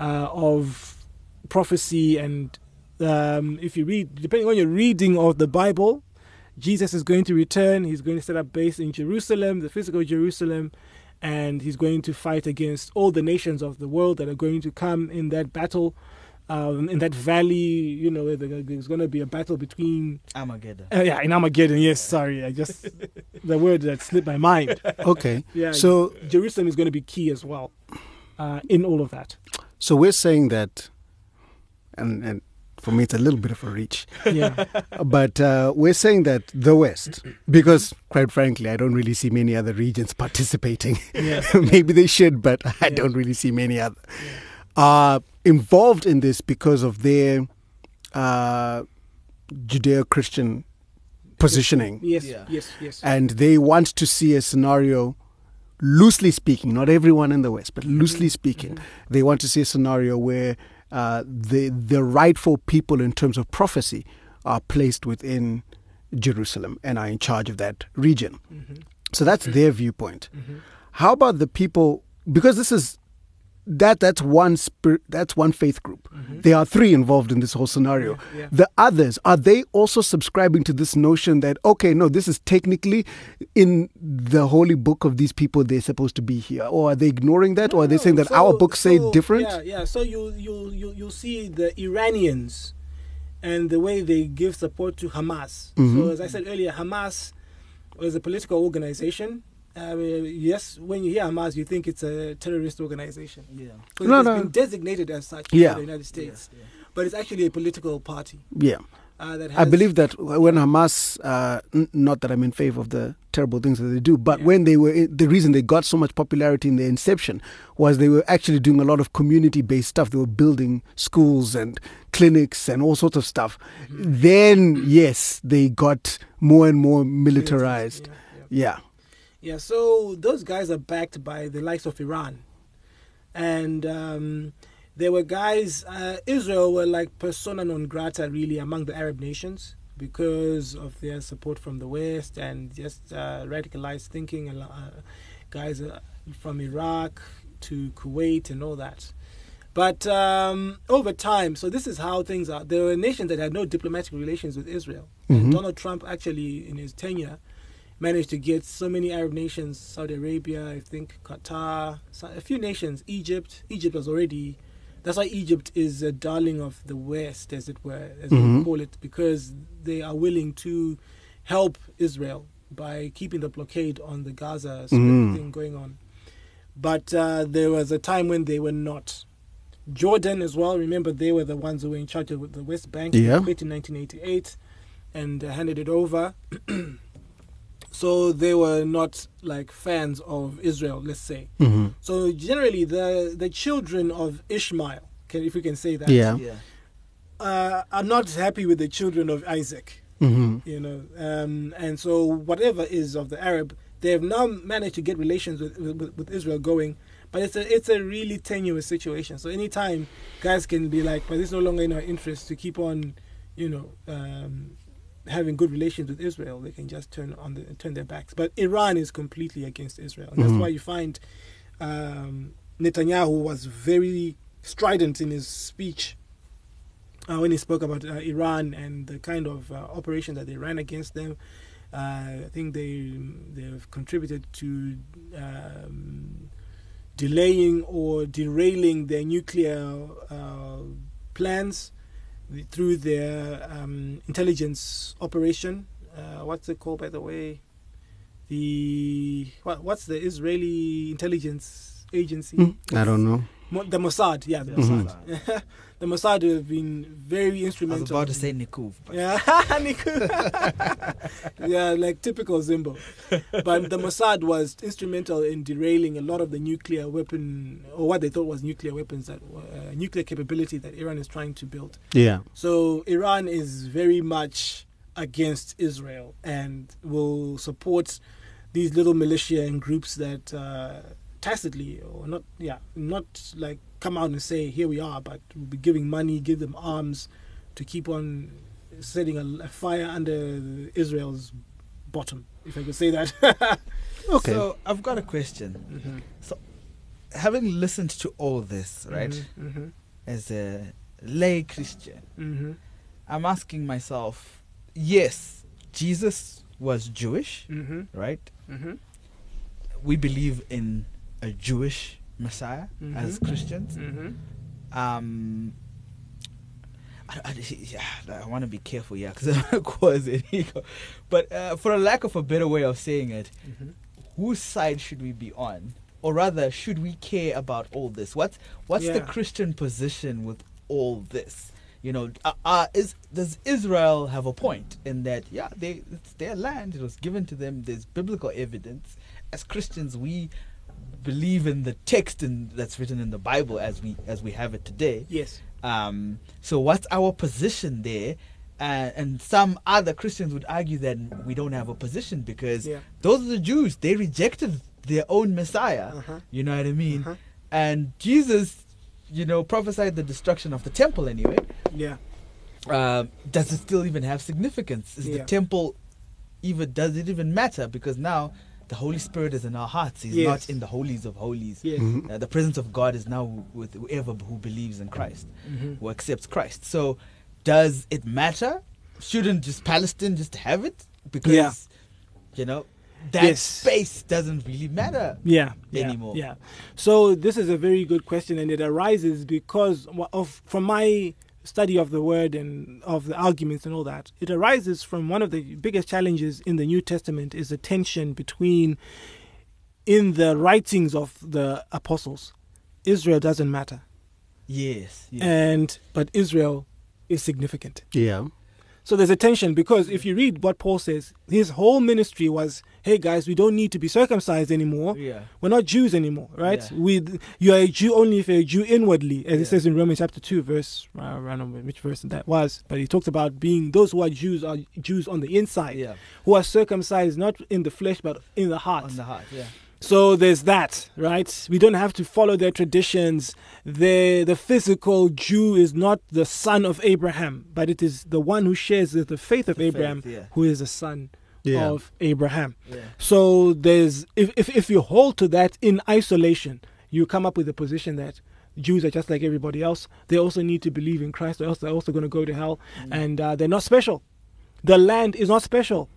Speaker 4: uh, of prophecy and um, if you read depending on your reading of the Bible, Jesus is going to return. He's going to set up base in Jerusalem, the physical Jerusalem, and he's going to fight against all the nations of the world that are going to come in that battle. Um, in that valley, you know, where there's going to be a battle between
Speaker 2: Armageddon.
Speaker 4: uh, yeah, in Armageddon. Yes, sorry, I just the word that slipped my mind.
Speaker 3: Okay.
Speaker 4: Yeah.
Speaker 3: So
Speaker 4: Jerusalem is going to be key as well uh, in all of that.
Speaker 3: so we're saying that, and and for me it's a little bit of a reach,
Speaker 4: Yeah,
Speaker 3: but uh, we're saying that the West, because quite frankly I don't really see many other regions participating.
Speaker 4: yeah,
Speaker 3: Maybe they should, but I
Speaker 4: Yeah.
Speaker 3: don't really see many other are involved in this because of their uh, Judeo-Christian positioning.
Speaker 4: yes,
Speaker 2: Yeah.
Speaker 4: yes, yes.
Speaker 3: and they want to see a scenario loosely speaking not everyone in the west but loosely speaking they want to see a scenario where uh, the the rightful people in terms of prophecy are placed within Jerusalem and are in charge of that region. So that's their viewpoint. How about the people because this is that that's one spirit that's one faith group there are three involved in this whole scenario
Speaker 4: Yeah, yeah.
Speaker 3: the others are they also subscribing to this notion that okay no this is technically in the holy book of these people they're supposed to be here or are they ignoring that or are they saying that
Speaker 4: So-
Speaker 3: our books say
Speaker 4: so,
Speaker 3: different
Speaker 4: Yeah, yeah. So you you you you see the Iranians and the way they give support to Hamas.
Speaker 3: Mm-hmm.
Speaker 4: So as I said earlier, Hamas was a political organization. Uh, yes, when you hear Hamas, you think it's a terrorist organization.
Speaker 2: Yeah.
Speaker 4: So
Speaker 3: No,
Speaker 4: it's
Speaker 3: no.
Speaker 4: been designated as such
Speaker 3: Yeah.
Speaker 4: by the United States,
Speaker 2: Yeah, yeah.
Speaker 4: but it's actually a political party
Speaker 3: yeah
Speaker 4: uh.
Speaker 3: I believe that when Hamas, uh, n- not that I'm in favor of the terrible things that they do, but
Speaker 4: Yeah.
Speaker 3: when they were, the reason they got so much popularity in their inception was they were actually doing a lot of community based stuff. They were building schools and clinics and all sorts of stuff.
Speaker 4: Mm-hmm.
Speaker 3: Then, yes, they got more and more militarized.
Speaker 4: Yeah, yeah.
Speaker 3: Yeah.
Speaker 4: So those guys are backed by the likes of Iran. And um, there were guys, uh, Israel were like persona non grata really among the Arab nations because of their support from the West and just uh, radicalized thinking. and, Uh, guys uh, from Iraq to Kuwait and all that. But um, over time, so this is how things are. There were nations that had no diplomatic relations with Israel. And
Speaker 3: Mhm.
Speaker 4: Donald Trump actually, in his tenure, managed to get so many Arab nations, Saudi Arabia, I think Qatar, a few nations, Egypt. Egypt was already, that's why Egypt is a darling of the West, as it were, as
Speaker 3: Mhm.
Speaker 4: we call it, because they are willing to help Israel by keeping the blockade on the Gaza
Speaker 3: Mhm.
Speaker 4: thing going on. But uh, there was a time when they were not. Jordan as well. Remember, they were the ones who were in charge of the West Bank.
Speaker 3: Yeah.
Speaker 4: Quit in 1988 and uh, handed it over. so they were not like fans of Israel, let's say.
Speaker 3: hmm
Speaker 4: So generally, the the children of Ishmael, can, if we can say that,
Speaker 3: Yeah.
Speaker 2: Yeah.
Speaker 4: uh, are not happy with the children of Isaac.
Speaker 3: hmm
Speaker 4: You know, um, and so whatever is of the Arab, they have now managed to get relations with, with, with Israel going. But it's a it's a really tenuous situation. So anytime guys can be like, but it's no longer in our interest to keep on, you know, um, having good relations with Israel, they can just turn on the turn their backs. But Iran is completely against Israel, and that's
Speaker 3: Mhm.
Speaker 4: why you find um, Netanyahu was very strident in his speech uh, when he spoke about uh, Iran and the kind of uh, operation that they ran against them. Uh, I think they they've contributed to um, delaying or derailing their nuclear uh, through their um, intelligence operation. Uh, what's it called, by the way? The what, what's the Israeli intelligence agency?
Speaker 3: Hmm, I don't know.
Speaker 4: Mo- the Mossad, yeah, the
Speaker 3: Mhm.
Speaker 4: Mossad. the Mossad have been very instrumental.
Speaker 2: I was
Speaker 4: instrumental.
Speaker 2: about to say Nikuv.
Speaker 4: Yeah, Niku. yeah, like typical Zimbo. But the Mossad was instrumental in derailing a lot of the nuclear weapon, or what they thought was nuclear weapons, that uh, nuclear capability that Iran is trying to build.
Speaker 3: Yeah.
Speaker 4: So Iran is very much against Israel and will support these little militia and groups that uh, tacitly or not, yeah, not like come out and say here we are, but will be giving money, give them arms to keep on setting a, a fire under Israel's bottom, if I could say that.
Speaker 3: Okay.
Speaker 2: So I've got a question. So having listened to all this, right,
Speaker 4: Mm-hmm,
Speaker 2: as a lay Christian,
Speaker 4: mm-hmm,
Speaker 2: I'm asking myself, yes, Jesus was Jewish,
Speaker 4: mm-hmm,
Speaker 2: right?
Speaker 4: mm-hmm,
Speaker 2: We believe in a Jewish Messiah as
Speaker 4: Mhm.
Speaker 2: Christians.
Speaker 4: mm-hmm.
Speaker 2: Um, I, I, yeah, I want to be careful, yeah, because I don't cause an ego. But uh, for a lack of a better way of saying it,
Speaker 4: mm-hmm.
Speaker 2: whose side should we be on? Or rather, should we care about all this? What's what's the Christian position with all this? You know, uh, uh, is does Israel have a point in that? Yeah, they it's their land; it was given to them. There's biblical evidence. As Christians, we believe in the text in, that's written in the Bible as we as we have it today.
Speaker 4: Yes.
Speaker 2: Um, so what's our position there? Uh, and some other Christians would argue that we don't have a position because
Speaker 4: Yeah.
Speaker 2: those are the Jews. They rejected their own Messiah.
Speaker 4: Uh-huh.
Speaker 2: You know what I mean?
Speaker 4: Uh-huh.
Speaker 2: And Jesus, you know, prophesied the destruction of the temple anyway.
Speaker 4: Yeah.
Speaker 2: Uh, does it still even have significance? Is
Speaker 4: Yeah.
Speaker 2: the temple even does it even matter? Because now the Holy Spirit is in our hearts. He's
Speaker 4: Yes.
Speaker 2: not in the holies of holies.
Speaker 4: Yes.
Speaker 3: Mhm.
Speaker 2: Uh, the presence of God is now with whoever who believes in Christ,
Speaker 4: Mhm.
Speaker 2: who accepts Christ. So, does it matter? Shouldn't just Palestine just have it? Because
Speaker 4: Yeah.
Speaker 2: you know that
Speaker 4: Yes.
Speaker 2: space doesn't really matter.
Speaker 4: yeah, yeah,
Speaker 2: anymore.
Speaker 4: Yeah. So this is a very good question, and it arises because of from my study of the word and of the arguments and all that. It arises from one of the biggest challenges in the New Testament is the tension between in the writings of the apostles, Israel doesn't matter,
Speaker 2: Yes. yes.
Speaker 4: and but Israel is significant.
Speaker 3: Yeah.
Speaker 4: So there's a tension because if you read what Paul says, his whole ministry was, "Hey guys, we don't need to be circumcised anymore.
Speaker 2: yeah.
Speaker 4: We're not Jews anymore, right?
Speaker 2: Yeah.
Speaker 4: We you are a Jew only if you're a Jew inwardly, as
Speaker 2: Yeah.
Speaker 4: it says in Romans chapter two, verse I don't remember which verse that was, but he talks about being those who are Jews are Jews on the inside,
Speaker 2: Yeah.
Speaker 4: who are circumcised not in the flesh but in the heart.
Speaker 2: On the heart. Yeah.
Speaker 4: So there's that, right? We don't have to follow their traditions. The the physical Jew is not the son of Abraham, but it is the one who shares the, faith of
Speaker 2: The faith,
Speaker 4: Abraham,
Speaker 2: yeah.
Speaker 4: who is the son
Speaker 3: Yeah.
Speaker 4: of Abraham.
Speaker 2: Yeah.
Speaker 4: So there's if, if if you hold to that in isolation, you come up with the position that Jews are just like everybody else. They also need to believe in Christ, or else they're also going to go to hell,
Speaker 2: Mm.
Speaker 4: and uh, they're not special. The land is not special.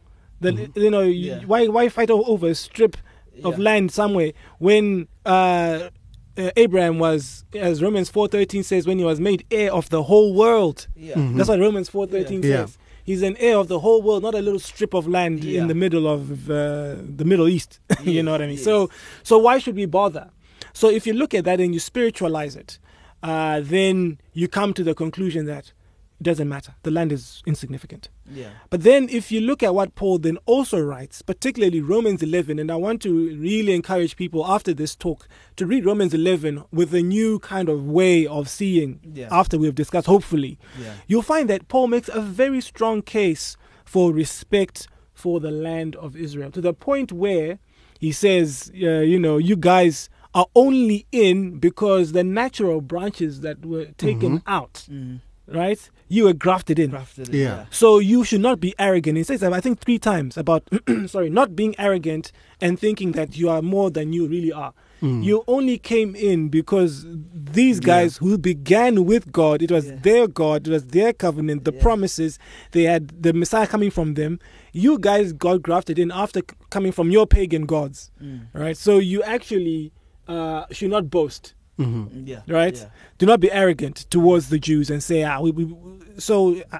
Speaker 4: The you know
Speaker 2: Yeah.
Speaker 4: why why fight over a strip of
Speaker 2: Yeah.
Speaker 4: land somewhere when uh, uh, Abraham was, as Romans four thirteen says, when he was made heir of the whole world.
Speaker 2: Yeah.
Speaker 3: Mhm.
Speaker 4: That's what Romans four thirteen
Speaker 3: Yeah.
Speaker 4: says. He's an heir of the whole world, not a little strip of land
Speaker 2: Yeah.
Speaker 4: in the middle of uh, the Middle East. you know what I mean?
Speaker 2: yes.
Speaker 4: So, so why should we bother? So, if you look at that and you spiritualize it, uh, then you come to the conclusion that it doesn't matter. The land is insignificant.
Speaker 2: Yeah.
Speaker 4: But then, if you look at what Paul then also writes, particularly Romans 11, and I want to really encourage people after this talk to read Romans 11 with a new kind of way of seeing
Speaker 2: Yeah.
Speaker 4: after we've discussed, hopefully,
Speaker 2: Yeah.
Speaker 4: you'll find that Paul makes a very strong case for respect for the land of Israel to the point where he says, uh, you know, you guys are only in because the natural branches that were taken out,
Speaker 2: Mm.
Speaker 4: right? You were grafted in.
Speaker 2: Crafted it,
Speaker 3: Yeah.
Speaker 4: So you should not be arrogant. He says, I think three times about, sorry, not being arrogant and thinking that you are more than you really are.
Speaker 3: Mm.
Speaker 4: You only came in because these guys who began with God, it was
Speaker 2: Yeah.
Speaker 4: their God, it was their covenant, the
Speaker 2: Yeah.
Speaker 4: promises, they had the Messiah coming from them. You guys got grafted in after coming from your pagan gods,
Speaker 2: Mm.
Speaker 4: right? So you actually uh, should not boast
Speaker 3: Mhm.
Speaker 2: Yeah.
Speaker 4: right?
Speaker 2: Yeah.
Speaker 4: Do not be arrogant towards the Jews and say, ah, we, we, so uh,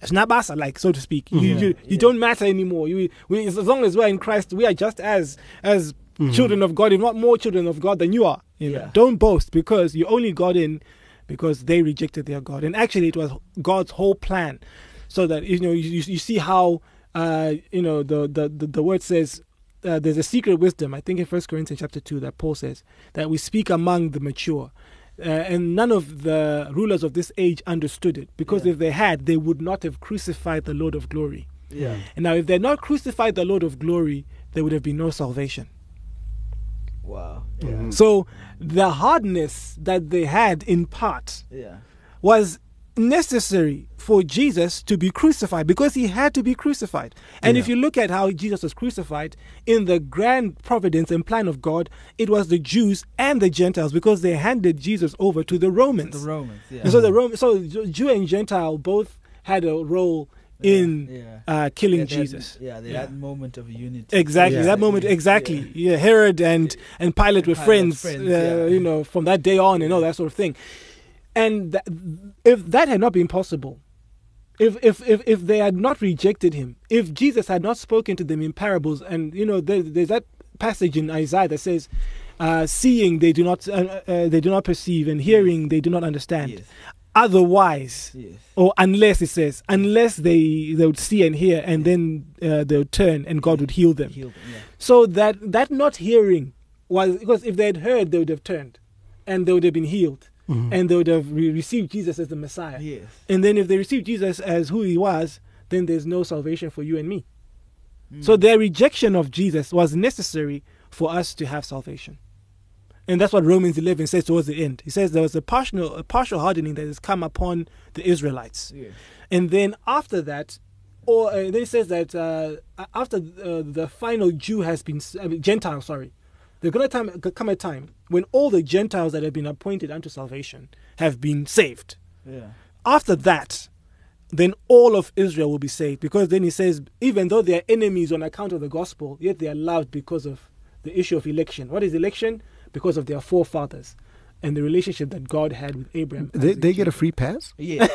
Speaker 4: it's not basa, like so to speak. You,
Speaker 2: Yeah,
Speaker 4: you, you
Speaker 2: yeah.
Speaker 4: don't matter anymore. You, we, as long as we're in Christ, we are just as as children of God, if not more children of God than you are. You know, don't boast because you only got in because they rejected their God, and actually it was God's whole plan, so that you know you, you see how uh, you know the the the, the word says. Uh, there's a secret wisdom, I think in First Corinthians chapter two, that Paul says that we speak among the mature, uh, and none of the rulers of this age understood it because
Speaker 2: Yeah.
Speaker 4: if they had, they would not have crucified the Lord of glory.
Speaker 2: Yeah.
Speaker 4: And now, if they had not crucified the Lord of glory, there would have been no salvation.
Speaker 2: Wow. Yeah.
Speaker 3: Mm-hmm.
Speaker 4: So the hardness that they had in part
Speaker 2: Yeah.
Speaker 4: was necessary for Jesus to be crucified because he had to be crucified. And if you look at how Jesus was crucified in the grand providence and plan of God, it was the Jews and the Gentiles because they handed Jesus over to the Romans.
Speaker 2: The Romans. Yeah.
Speaker 4: And so the Roman, so Jew and Gentile both had a role in
Speaker 2: Yeah.
Speaker 4: uh, killing
Speaker 2: Yeah,
Speaker 4: Jesus.
Speaker 2: yeah, they
Speaker 4: Yeah.
Speaker 2: had moment of unity.
Speaker 4: Exactly
Speaker 3: Yeah.
Speaker 4: that moment. Exactly. Yeah. Herod and and Pilate were
Speaker 2: Pilate,
Speaker 4: friends.
Speaker 2: friends,
Speaker 4: uh,
Speaker 2: yeah.
Speaker 4: You know, from that day on and all that sort of thing. And that, if that had not been possible, if, if if if they had not rejected him, if Jesus had not spoken to them in parables, and you know, there, there's that passage in Isaiah that says, uh, "Seeing they do not uh, uh, they do not perceive, and hearing they do not understand."
Speaker 2: Yes.
Speaker 4: Otherwise,
Speaker 2: Yes.
Speaker 4: or unless it says, unless they they would see and hear, and then uh, they would turn, and God would heal them.
Speaker 2: Heal them. Yeah.
Speaker 4: So that that not hearing was because if they had heard, they would have turned, and they would have been healed, and they would have re- received Jesus as the Messiah.
Speaker 2: Yes.
Speaker 4: And then if they received Jesus as who he was, then there's no salvation for you and me.
Speaker 2: Mm.
Speaker 4: So their rejection of Jesus was necessary for us to have salvation. And that's what Romans 11 says towards the end. He says there was a partial, a partial hardening that has come upon the Israelites.
Speaker 2: Yes.
Speaker 4: And then after that, or uh, then it says that uh, after uh, the final Jew has been I mean, Gentile, sorry, there's gonna come a time when all the Gentiles that have been appointed unto salvation have been saved.
Speaker 2: Yeah.
Speaker 4: After that, then all of Israel will be saved because then he says, even though they are enemies on account of the gospel, yet they are loved because of the issue of election. What is election? Because of their forefathers and the relationship that God had with Abraham.
Speaker 3: They, they get a free pass?
Speaker 2: Yeah.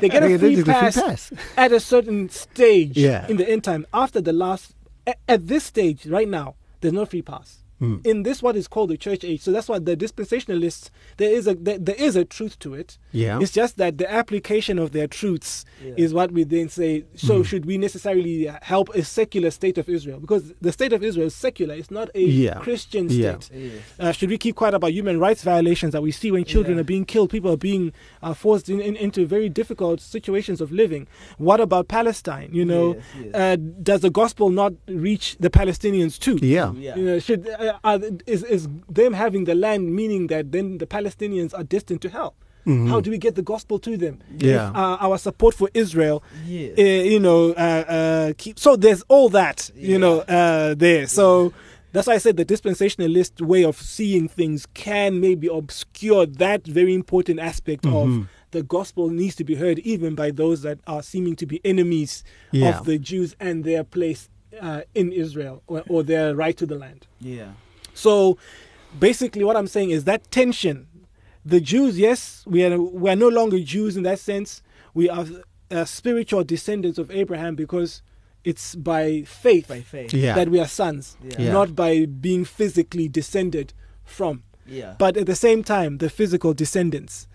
Speaker 4: they get
Speaker 3: They-
Speaker 4: a
Speaker 3: they
Speaker 4: free
Speaker 3: get a free
Speaker 4: pass,
Speaker 3: pass.
Speaker 4: at a certain stage
Speaker 3: Yeah.
Speaker 4: in the end time. After the last, a- at this stage right now, there's no free pass.
Speaker 3: Hmm.
Speaker 4: In this, what is called the church age, so that's why the dispensationalists there is a there, there is a truth to it.
Speaker 3: Yeah.
Speaker 4: It's just that the application of their truths
Speaker 2: Yeah.
Speaker 4: is what we then say. So should we necessarily help a secular state of Israel? Because the state of Israel is secular; it's not a
Speaker 3: Yeah.
Speaker 4: Christian
Speaker 3: Yeah.
Speaker 4: state.
Speaker 2: yes.
Speaker 4: Uh, should we keep quiet about human rights violations that we see when children
Speaker 2: Yeah.
Speaker 4: are being killed, people are being uh, forced in, in, into very difficult situations of living? What about Palestine? You know,
Speaker 2: Yes, yes.
Speaker 4: Uh, does the gospel not reach the Palestinians too?
Speaker 3: Yeah.
Speaker 2: Yeah.
Speaker 4: You know, should uh, are, is is them having the land meaning that then the Palestinians are destined to hell? How do we get the gospel to them?
Speaker 3: Mm-hmm. Yeah.
Speaker 4: If, uh, our support for Israel,
Speaker 2: Yes.
Speaker 4: uh, you know, uh, uh, keep, so there's all that, you know, uh, there. So that's why I said the dispensationalist way of seeing things can maybe obscure that very important aspect
Speaker 3: Mm-hmm.
Speaker 4: of the gospel needs to be heard even by those that are seeming to be enemies
Speaker 3: Yeah.
Speaker 4: of the Jews and their place uh, in Israel or, or their right to the land.
Speaker 2: yeah.
Speaker 4: So basically, what I'm saying is that tension. The Jews, yes, we are we are no longer Jews in that sense. We are uh, spiritual descendants of Abraham because it's by faith,
Speaker 2: By faith.
Speaker 3: Yeah.
Speaker 4: that we are sons,
Speaker 2: Yeah.
Speaker 3: Yeah.
Speaker 4: not by being physically descended from.
Speaker 2: Yeah.
Speaker 4: But at the same time, the physical descendants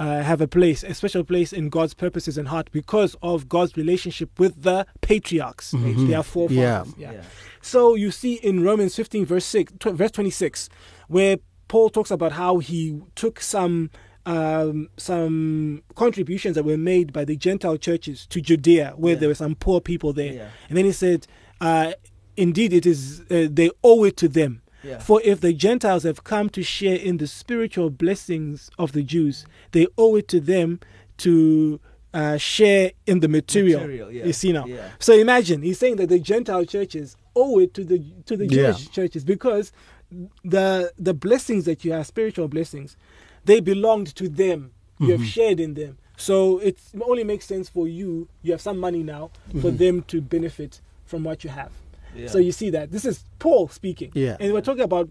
Speaker 4: uh, have a place, a special place in God's purposes and heart because of God's relationship with the patriarchs, their forefathers.
Speaker 3: Yeah.
Speaker 2: Yeah.
Speaker 4: So you see in Romans 15, verse six, tw- verse 26, where Paul talks about how he took some um, some contributions that were made by the Gentile churches to Judea, where
Speaker 2: Yeah.
Speaker 4: there were some poor people there,
Speaker 2: Yeah.
Speaker 4: and then he said, uh, "Indeed, it is uh, they owe it to them."
Speaker 2: Yeah.
Speaker 4: For if the Gentiles have come to share in the spiritual blessings of the Jews, they owe it to them to uh, share in the material.
Speaker 2: Material, yeah.
Speaker 4: You see now.
Speaker 2: Yeah.
Speaker 4: So imagine he's saying that the Gentile churches owe it to the to the
Speaker 3: Yeah.
Speaker 4: Jewish churches because the the blessings that you have, spiritual blessings, they belonged to them. You
Speaker 3: Mm-hmm.
Speaker 4: have shared in them. So it only makes sense for you. You have some money now
Speaker 3: Mm-hmm.
Speaker 4: for them to benefit from what you have.
Speaker 2: Yeah.
Speaker 4: So you see that this is Paul speaking.
Speaker 3: Yeah.
Speaker 4: And we're talking about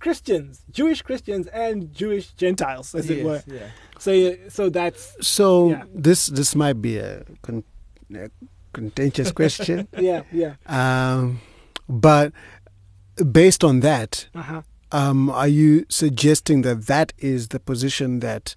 Speaker 4: Christians, Jewish Christians and Jewish Gentiles, as it were.
Speaker 2: Yeah.
Speaker 4: So so that's
Speaker 3: So
Speaker 4: Yeah.
Speaker 3: this this might be a, con- a contentious question,
Speaker 4: yeah, yeah.
Speaker 3: um, but based on that,
Speaker 4: Uh-huh.
Speaker 3: um, are you suggesting that that is the position that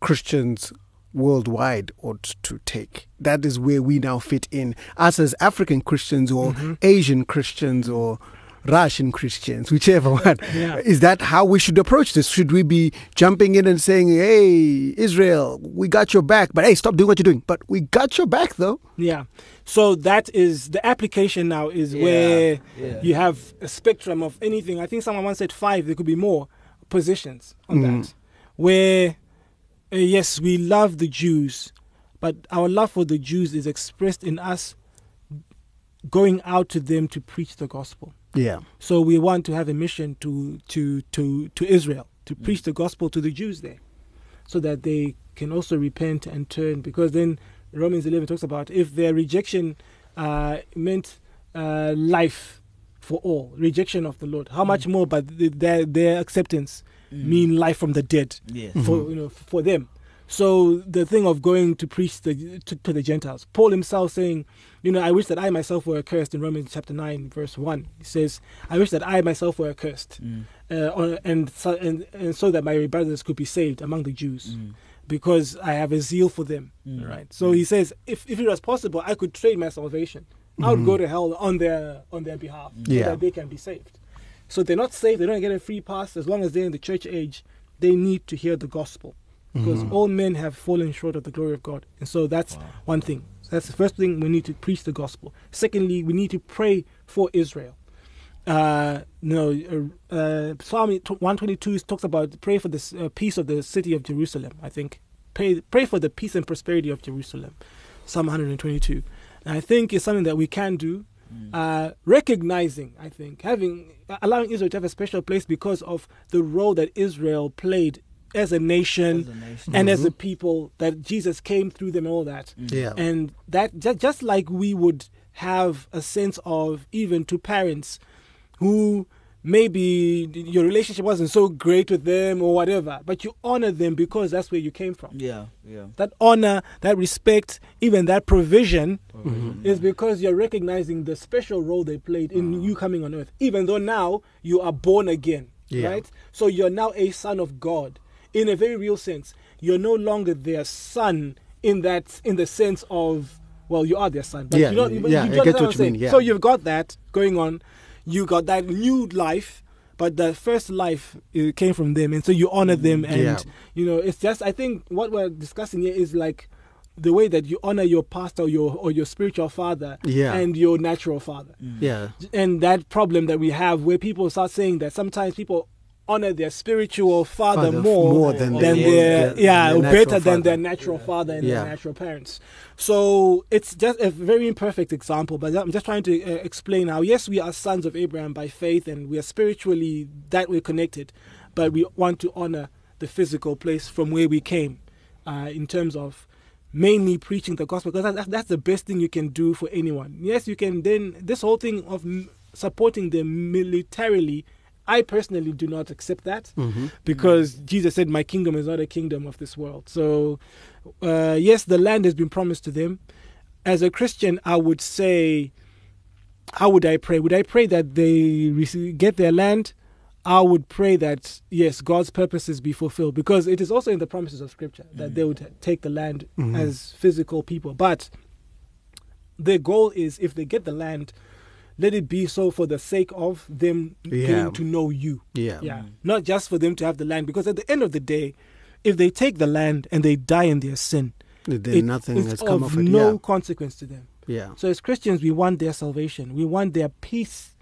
Speaker 3: Christians worldwide ought to take? That is where we now fit in, us as African Christians or
Speaker 4: Mm-hmm.
Speaker 3: Asian Christians or Russian Christians, whichever one.
Speaker 4: Yeah.
Speaker 3: Is that how we should approach this? Should we be jumping in and saying, "Hey, Israel, we got your back," but hey, stop doing what you're doing. But we got your back, though.
Speaker 4: Yeah. So that is the application now is
Speaker 2: Yeah,
Speaker 4: where
Speaker 2: yeah.
Speaker 4: you have a spectrum of anything. I think someone once said five, there could be more positions on
Speaker 3: Mm.
Speaker 4: that. Where, uh, yes, we love the Jews, but our love for the Jews is expressed in us going out to them to preach the gospel.
Speaker 3: Yeah.
Speaker 4: So we want to have a mission to to to to Israel to preach the gospel to the Jews there, so that they can also repent and turn. Because then Romans eleven talks about if their rejection uh, meant uh, life for all, rejection of the Lord, how much more? But th- their their acceptance mean life from the dead
Speaker 2: Yes.
Speaker 4: for you know for them. So the thing of going to preach the, to, to the Gentiles, Paul himself saying, you know, I wish that I myself were accursed in Romans chapter nine verse one. He says, I wish that I myself were accursed,
Speaker 2: Mm.
Speaker 4: uh, on- and, so, and and so that my brothers could be saved among the Jews,
Speaker 2: Mm.
Speaker 4: because I have a zeal for them.
Speaker 2: Mm.
Speaker 4: Right. So he says, if if it was possible, I could trade my salvation. I would go to hell on their on their behalf, so that they can be saved. So they're not saved. They don't get a free pass as long as they're in the church age. They need to hear the gospel because all men have fallen short of the glory of God. And so that's one thing. So that's the first thing we need to preach the gospel. Secondly, we need to pray for Israel. Uh, you know, uh, uh, Psalm 122 talks about pray for the uh, peace of the city of Jerusalem. I think pray pray for the peace and prosperity of Jerusalem. Psalm 122. And I think it's something that we can do. Mm. Uh, recognizing, I think, having uh, allowing Israel to have a special place because of the role that Israel played as a nation,
Speaker 2: As a nation.
Speaker 4: and as a mm-hmm. people that Jesus came through them and all that. Mm.
Speaker 3: Yeah.
Speaker 4: And that just, just like we would have a sense of even to parents who maybe your relationship wasn't so great with them or whatever, but you honor them because that's where you came from.
Speaker 2: Yeah, yeah.
Speaker 4: That honor, that respect, even that provision is because you're recognizing the special role they played in mm. you coming on earth, even though now you are born again.
Speaker 3: Yeah.
Speaker 4: Right? So you're now a son of God in a very real sense. You're no longer their son in that in the sense of well, you are their son. But
Speaker 3: Yeah,
Speaker 4: you don't,
Speaker 3: yeah,
Speaker 4: but
Speaker 3: yeah,
Speaker 4: you
Speaker 3: get
Speaker 4: know
Speaker 3: what
Speaker 4: I'm
Speaker 3: you mean, yeah.
Speaker 4: So you've got that going on. You got that new life, but the first life came from them, and so you honor them. And
Speaker 3: Yeah.
Speaker 4: you know, it's just I think what we're discussing here is like the way that you honor your pastor or your or your spiritual father
Speaker 3: Yeah.
Speaker 4: and your natural father
Speaker 3: Yeah.
Speaker 4: and that problem that we have where people start saying that sometimes people honor their spiritual father,
Speaker 3: Father
Speaker 4: more,
Speaker 3: more than
Speaker 4: than,
Speaker 2: their-
Speaker 4: their, yeah
Speaker 3: their natural
Speaker 4: better than
Speaker 3: father.
Speaker 4: their natural father and
Speaker 3: Yeah.
Speaker 4: their natural parents so it's just a very imperfect example but i'm just trying to uh, explain how yes we are sons of abraham by faith and we are spiritually that we're connected but we want to honor the physical place from where we came uh, in terms of mainly preaching the gospel because that's, that's the best thing you can do for anyone. Yes, you can then, this whole thing of supporting them militarily, I personally do not accept that mm-hmm. because Jesus said, My kingdom is not a kingdom of this world. So, uh, yes, the land has been promised to them. As a Christian, I would say, how would I pray? Would I pray that they receive, get their land? I would pray that yes, God's purposes be fulfilled because it is also in the promises of Scripture that they would mm-hmm. take the land mm-hmm. as physical people. But their goal is if they get the land, let it be so for the sake of them
Speaker 3: Yeah.
Speaker 4: getting to know you.
Speaker 3: Yeah.
Speaker 4: Yeah, not just for them to have the land because at the end of the day, if they take the land and they die in their sin,
Speaker 3: Then
Speaker 4: it-
Speaker 3: nothing
Speaker 4: it's
Speaker 3: has come
Speaker 4: of
Speaker 3: of it.
Speaker 4: no
Speaker 3: yeah.
Speaker 4: consequence to them.
Speaker 3: Yeah.
Speaker 4: So as Christians, we want their salvation. We want their peace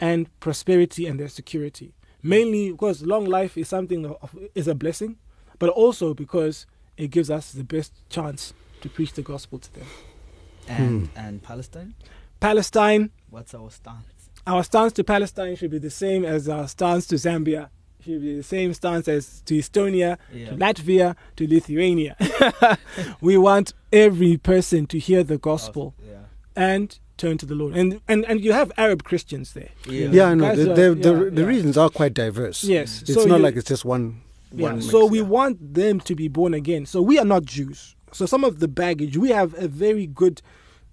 Speaker 4: and prosperity and their security. Mainly because long life is something of, is a blessing, but also because it gives us the best chance to preach the gospel to them.
Speaker 2: And hmm. and Palestine,
Speaker 4: Palestine,
Speaker 2: what's our stance?
Speaker 4: our stance to Palestine should be the same as our stance to Zambia. Should be the same stance as to Estonia,
Speaker 2: Yeah.
Speaker 4: to Latvia, to Lithuania. we want every person to hear the gospel
Speaker 2: Yeah.
Speaker 4: and turn to the Lord. And and, and you have Arab Christians there.
Speaker 2: Yeah.
Speaker 3: Yeah, I know.
Speaker 4: Guys
Speaker 3: The,
Speaker 4: are-
Speaker 3: the, the,
Speaker 4: yeah,
Speaker 3: the
Speaker 4: yeah.
Speaker 3: reasons are quite diverse.
Speaker 4: Yes.
Speaker 3: It's
Speaker 4: so
Speaker 3: not
Speaker 4: you-
Speaker 3: like it's just one.
Speaker 4: Yeah,
Speaker 3: one
Speaker 4: so we
Speaker 3: yeah.
Speaker 4: want them to be born again. So we are not Jews. So some of the baggage we have a very good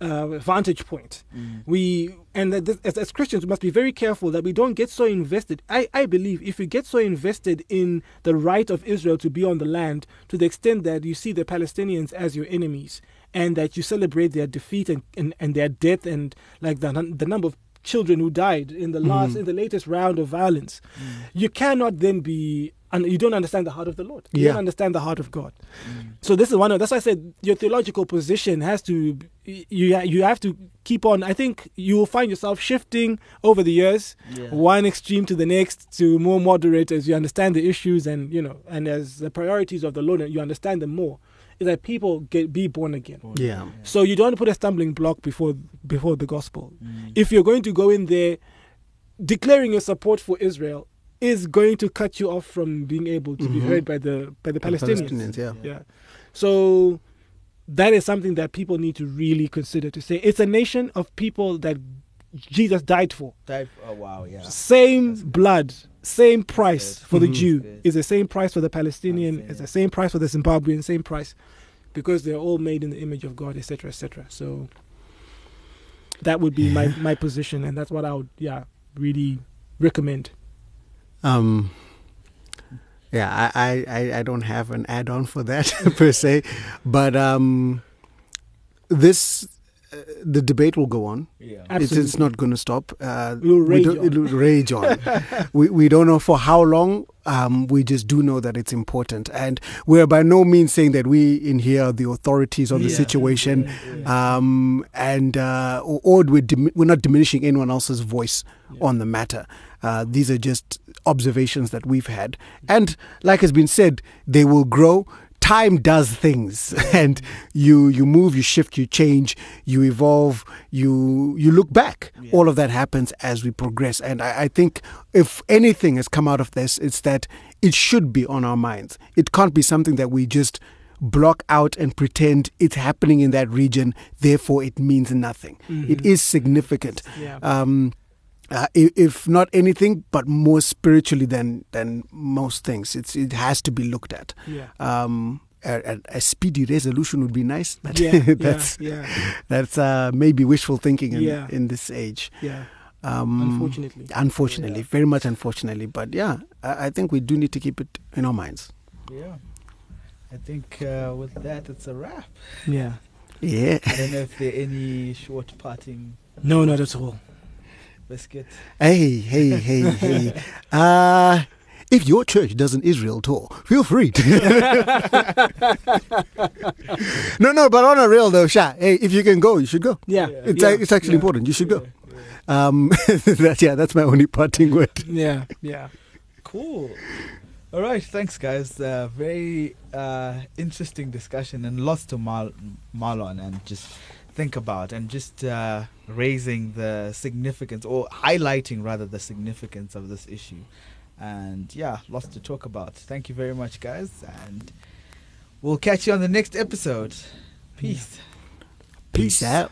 Speaker 4: uh, vantage point.
Speaker 2: Mm.
Speaker 4: We and that this, as, as Christians, we must be very careful that we don't get so invested. I, I believe if we get so invested in the right of Israel to be on the land, to the extent that you see the Palestinians as your enemies, and that you celebrate their defeat and, and, and their death, and like the the number of children who died in the last mm. in the latest round of violence, mm. you cannot then be and you don't understand the heart of the Lord. You
Speaker 3: Yeah.
Speaker 4: don't understand the heart of God. Mm. So this is one of that's why I said your theological position has to you you have to keep on. I think you will find yourself shifting over the years,
Speaker 2: Yeah.
Speaker 4: one extreme to the next to more moderate as you understand the issues and you know and as the priorities of the Lord you understand them more. Is that people get be born again.
Speaker 3: Yeah.
Speaker 4: So you don't put a stumbling block before before the gospel.
Speaker 2: Mm.
Speaker 4: If you're going to go in there declaring your support for Israel is going to cut you off from being able to be
Speaker 3: Mhm.
Speaker 4: heard by the by the Palestinians.
Speaker 3: Palestinians, yeah.
Speaker 4: Yeah. So that is something that people need to really consider to say it's a nation of people that Jesus died for.
Speaker 2: Type. Oh wow. Yeah.
Speaker 4: Same blood, same price
Speaker 2: good.
Speaker 4: for the
Speaker 3: Mhm.
Speaker 4: Jew
Speaker 2: good.
Speaker 4: is the same price for the Palestinian,
Speaker 2: Palestinian.
Speaker 4: it's the same price for the Zimbabwean, same price because they're all made in the image of God, etc., etc. So that would be my
Speaker 3: Yeah.
Speaker 4: my position, and that's what I would yeah really recommend.
Speaker 3: Um, yeah, I, I, I- I don't have an add on for that per se, but um, this uh, the debate will go on.
Speaker 2: Yeah.
Speaker 3: It's, it's not going to stop. Uh,
Speaker 4: It will rage
Speaker 3: don't-
Speaker 4: on.
Speaker 3: It will rage on. we we don't know for how long. Um, we just do know that it's important, and we're by no means saying that we in here are the authorities on the
Speaker 2: Yeah.
Speaker 3: situation.
Speaker 2: Yeah, yeah.
Speaker 3: Um, and uh, or, or we're, dim- we're not diminishing anyone else's voice on the matter. Uh, these are just observations that we've had. And like has been said, they will grow. Time does things, and you you move, you shift, you change, you evolve, you you look back.
Speaker 2: Yeah.
Speaker 3: All of that happens as we progress, and I, I think if anything has come out of this, it's that it should be on our minds. It can't be something that we just block out and pretend it's happening in that region, therefore it means nothing. It is significant.
Speaker 4: Yeah.
Speaker 3: Um, uh, i- if not anything, but more spiritually than than most things, it's it has to be looked at.
Speaker 4: yeah.
Speaker 3: Um, a, a, a speedy resolution would be nice, but
Speaker 4: Yeah,
Speaker 3: that's
Speaker 4: yeah,
Speaker 3: that's uh, maybe wishful thinking in,
Speaker 4: Yeah.
Speaker 3: in this age.
Speaker 4: yeah.
Speaker 3: Um,
Speaker 4: Unfortunately.
Speaker 3: unfortunately, very much unfortunately, but yeah, I, I think we do need to keep it in our minds.
Speaker 2: Yeah. I think uh, with that it's a wrap.
Speaker 4: Yeah.
Speaker 3: Yeah.
Speaker 2: I don't know if there are any short parting
Speaker 4: No, not at all.
Speaker 2: Biscuit.
Speaker 3: Hey, hey, hey, hey. Uh, if your church does an Israel tour, feel free to. no, no, but on a real though, Sha, hey, if you can go, you should go.
Speaker 4: Yeah.
Speaker 2: Yeah.
Speaker 3: It's,
Speaker 4: yeah.
Speaker 3: it's actually
Speaker 4: yeah.
Speaker 3: important. You should go. Um, that, yeah, that's my only parting word.
Speaker 4: Yeah. Yeah.
Speaker 2: Cool. All right, thanks, guys. Uh, very uh, interesting discussion and lots to mal- mal on and just think about and just uh, raising the significance or highlighting rather the significance of this issue. And yeah, lots to talk about. Thank you very much, guys, and we'll catch you on the next episode. Peace.
Speaker 3: Peace out.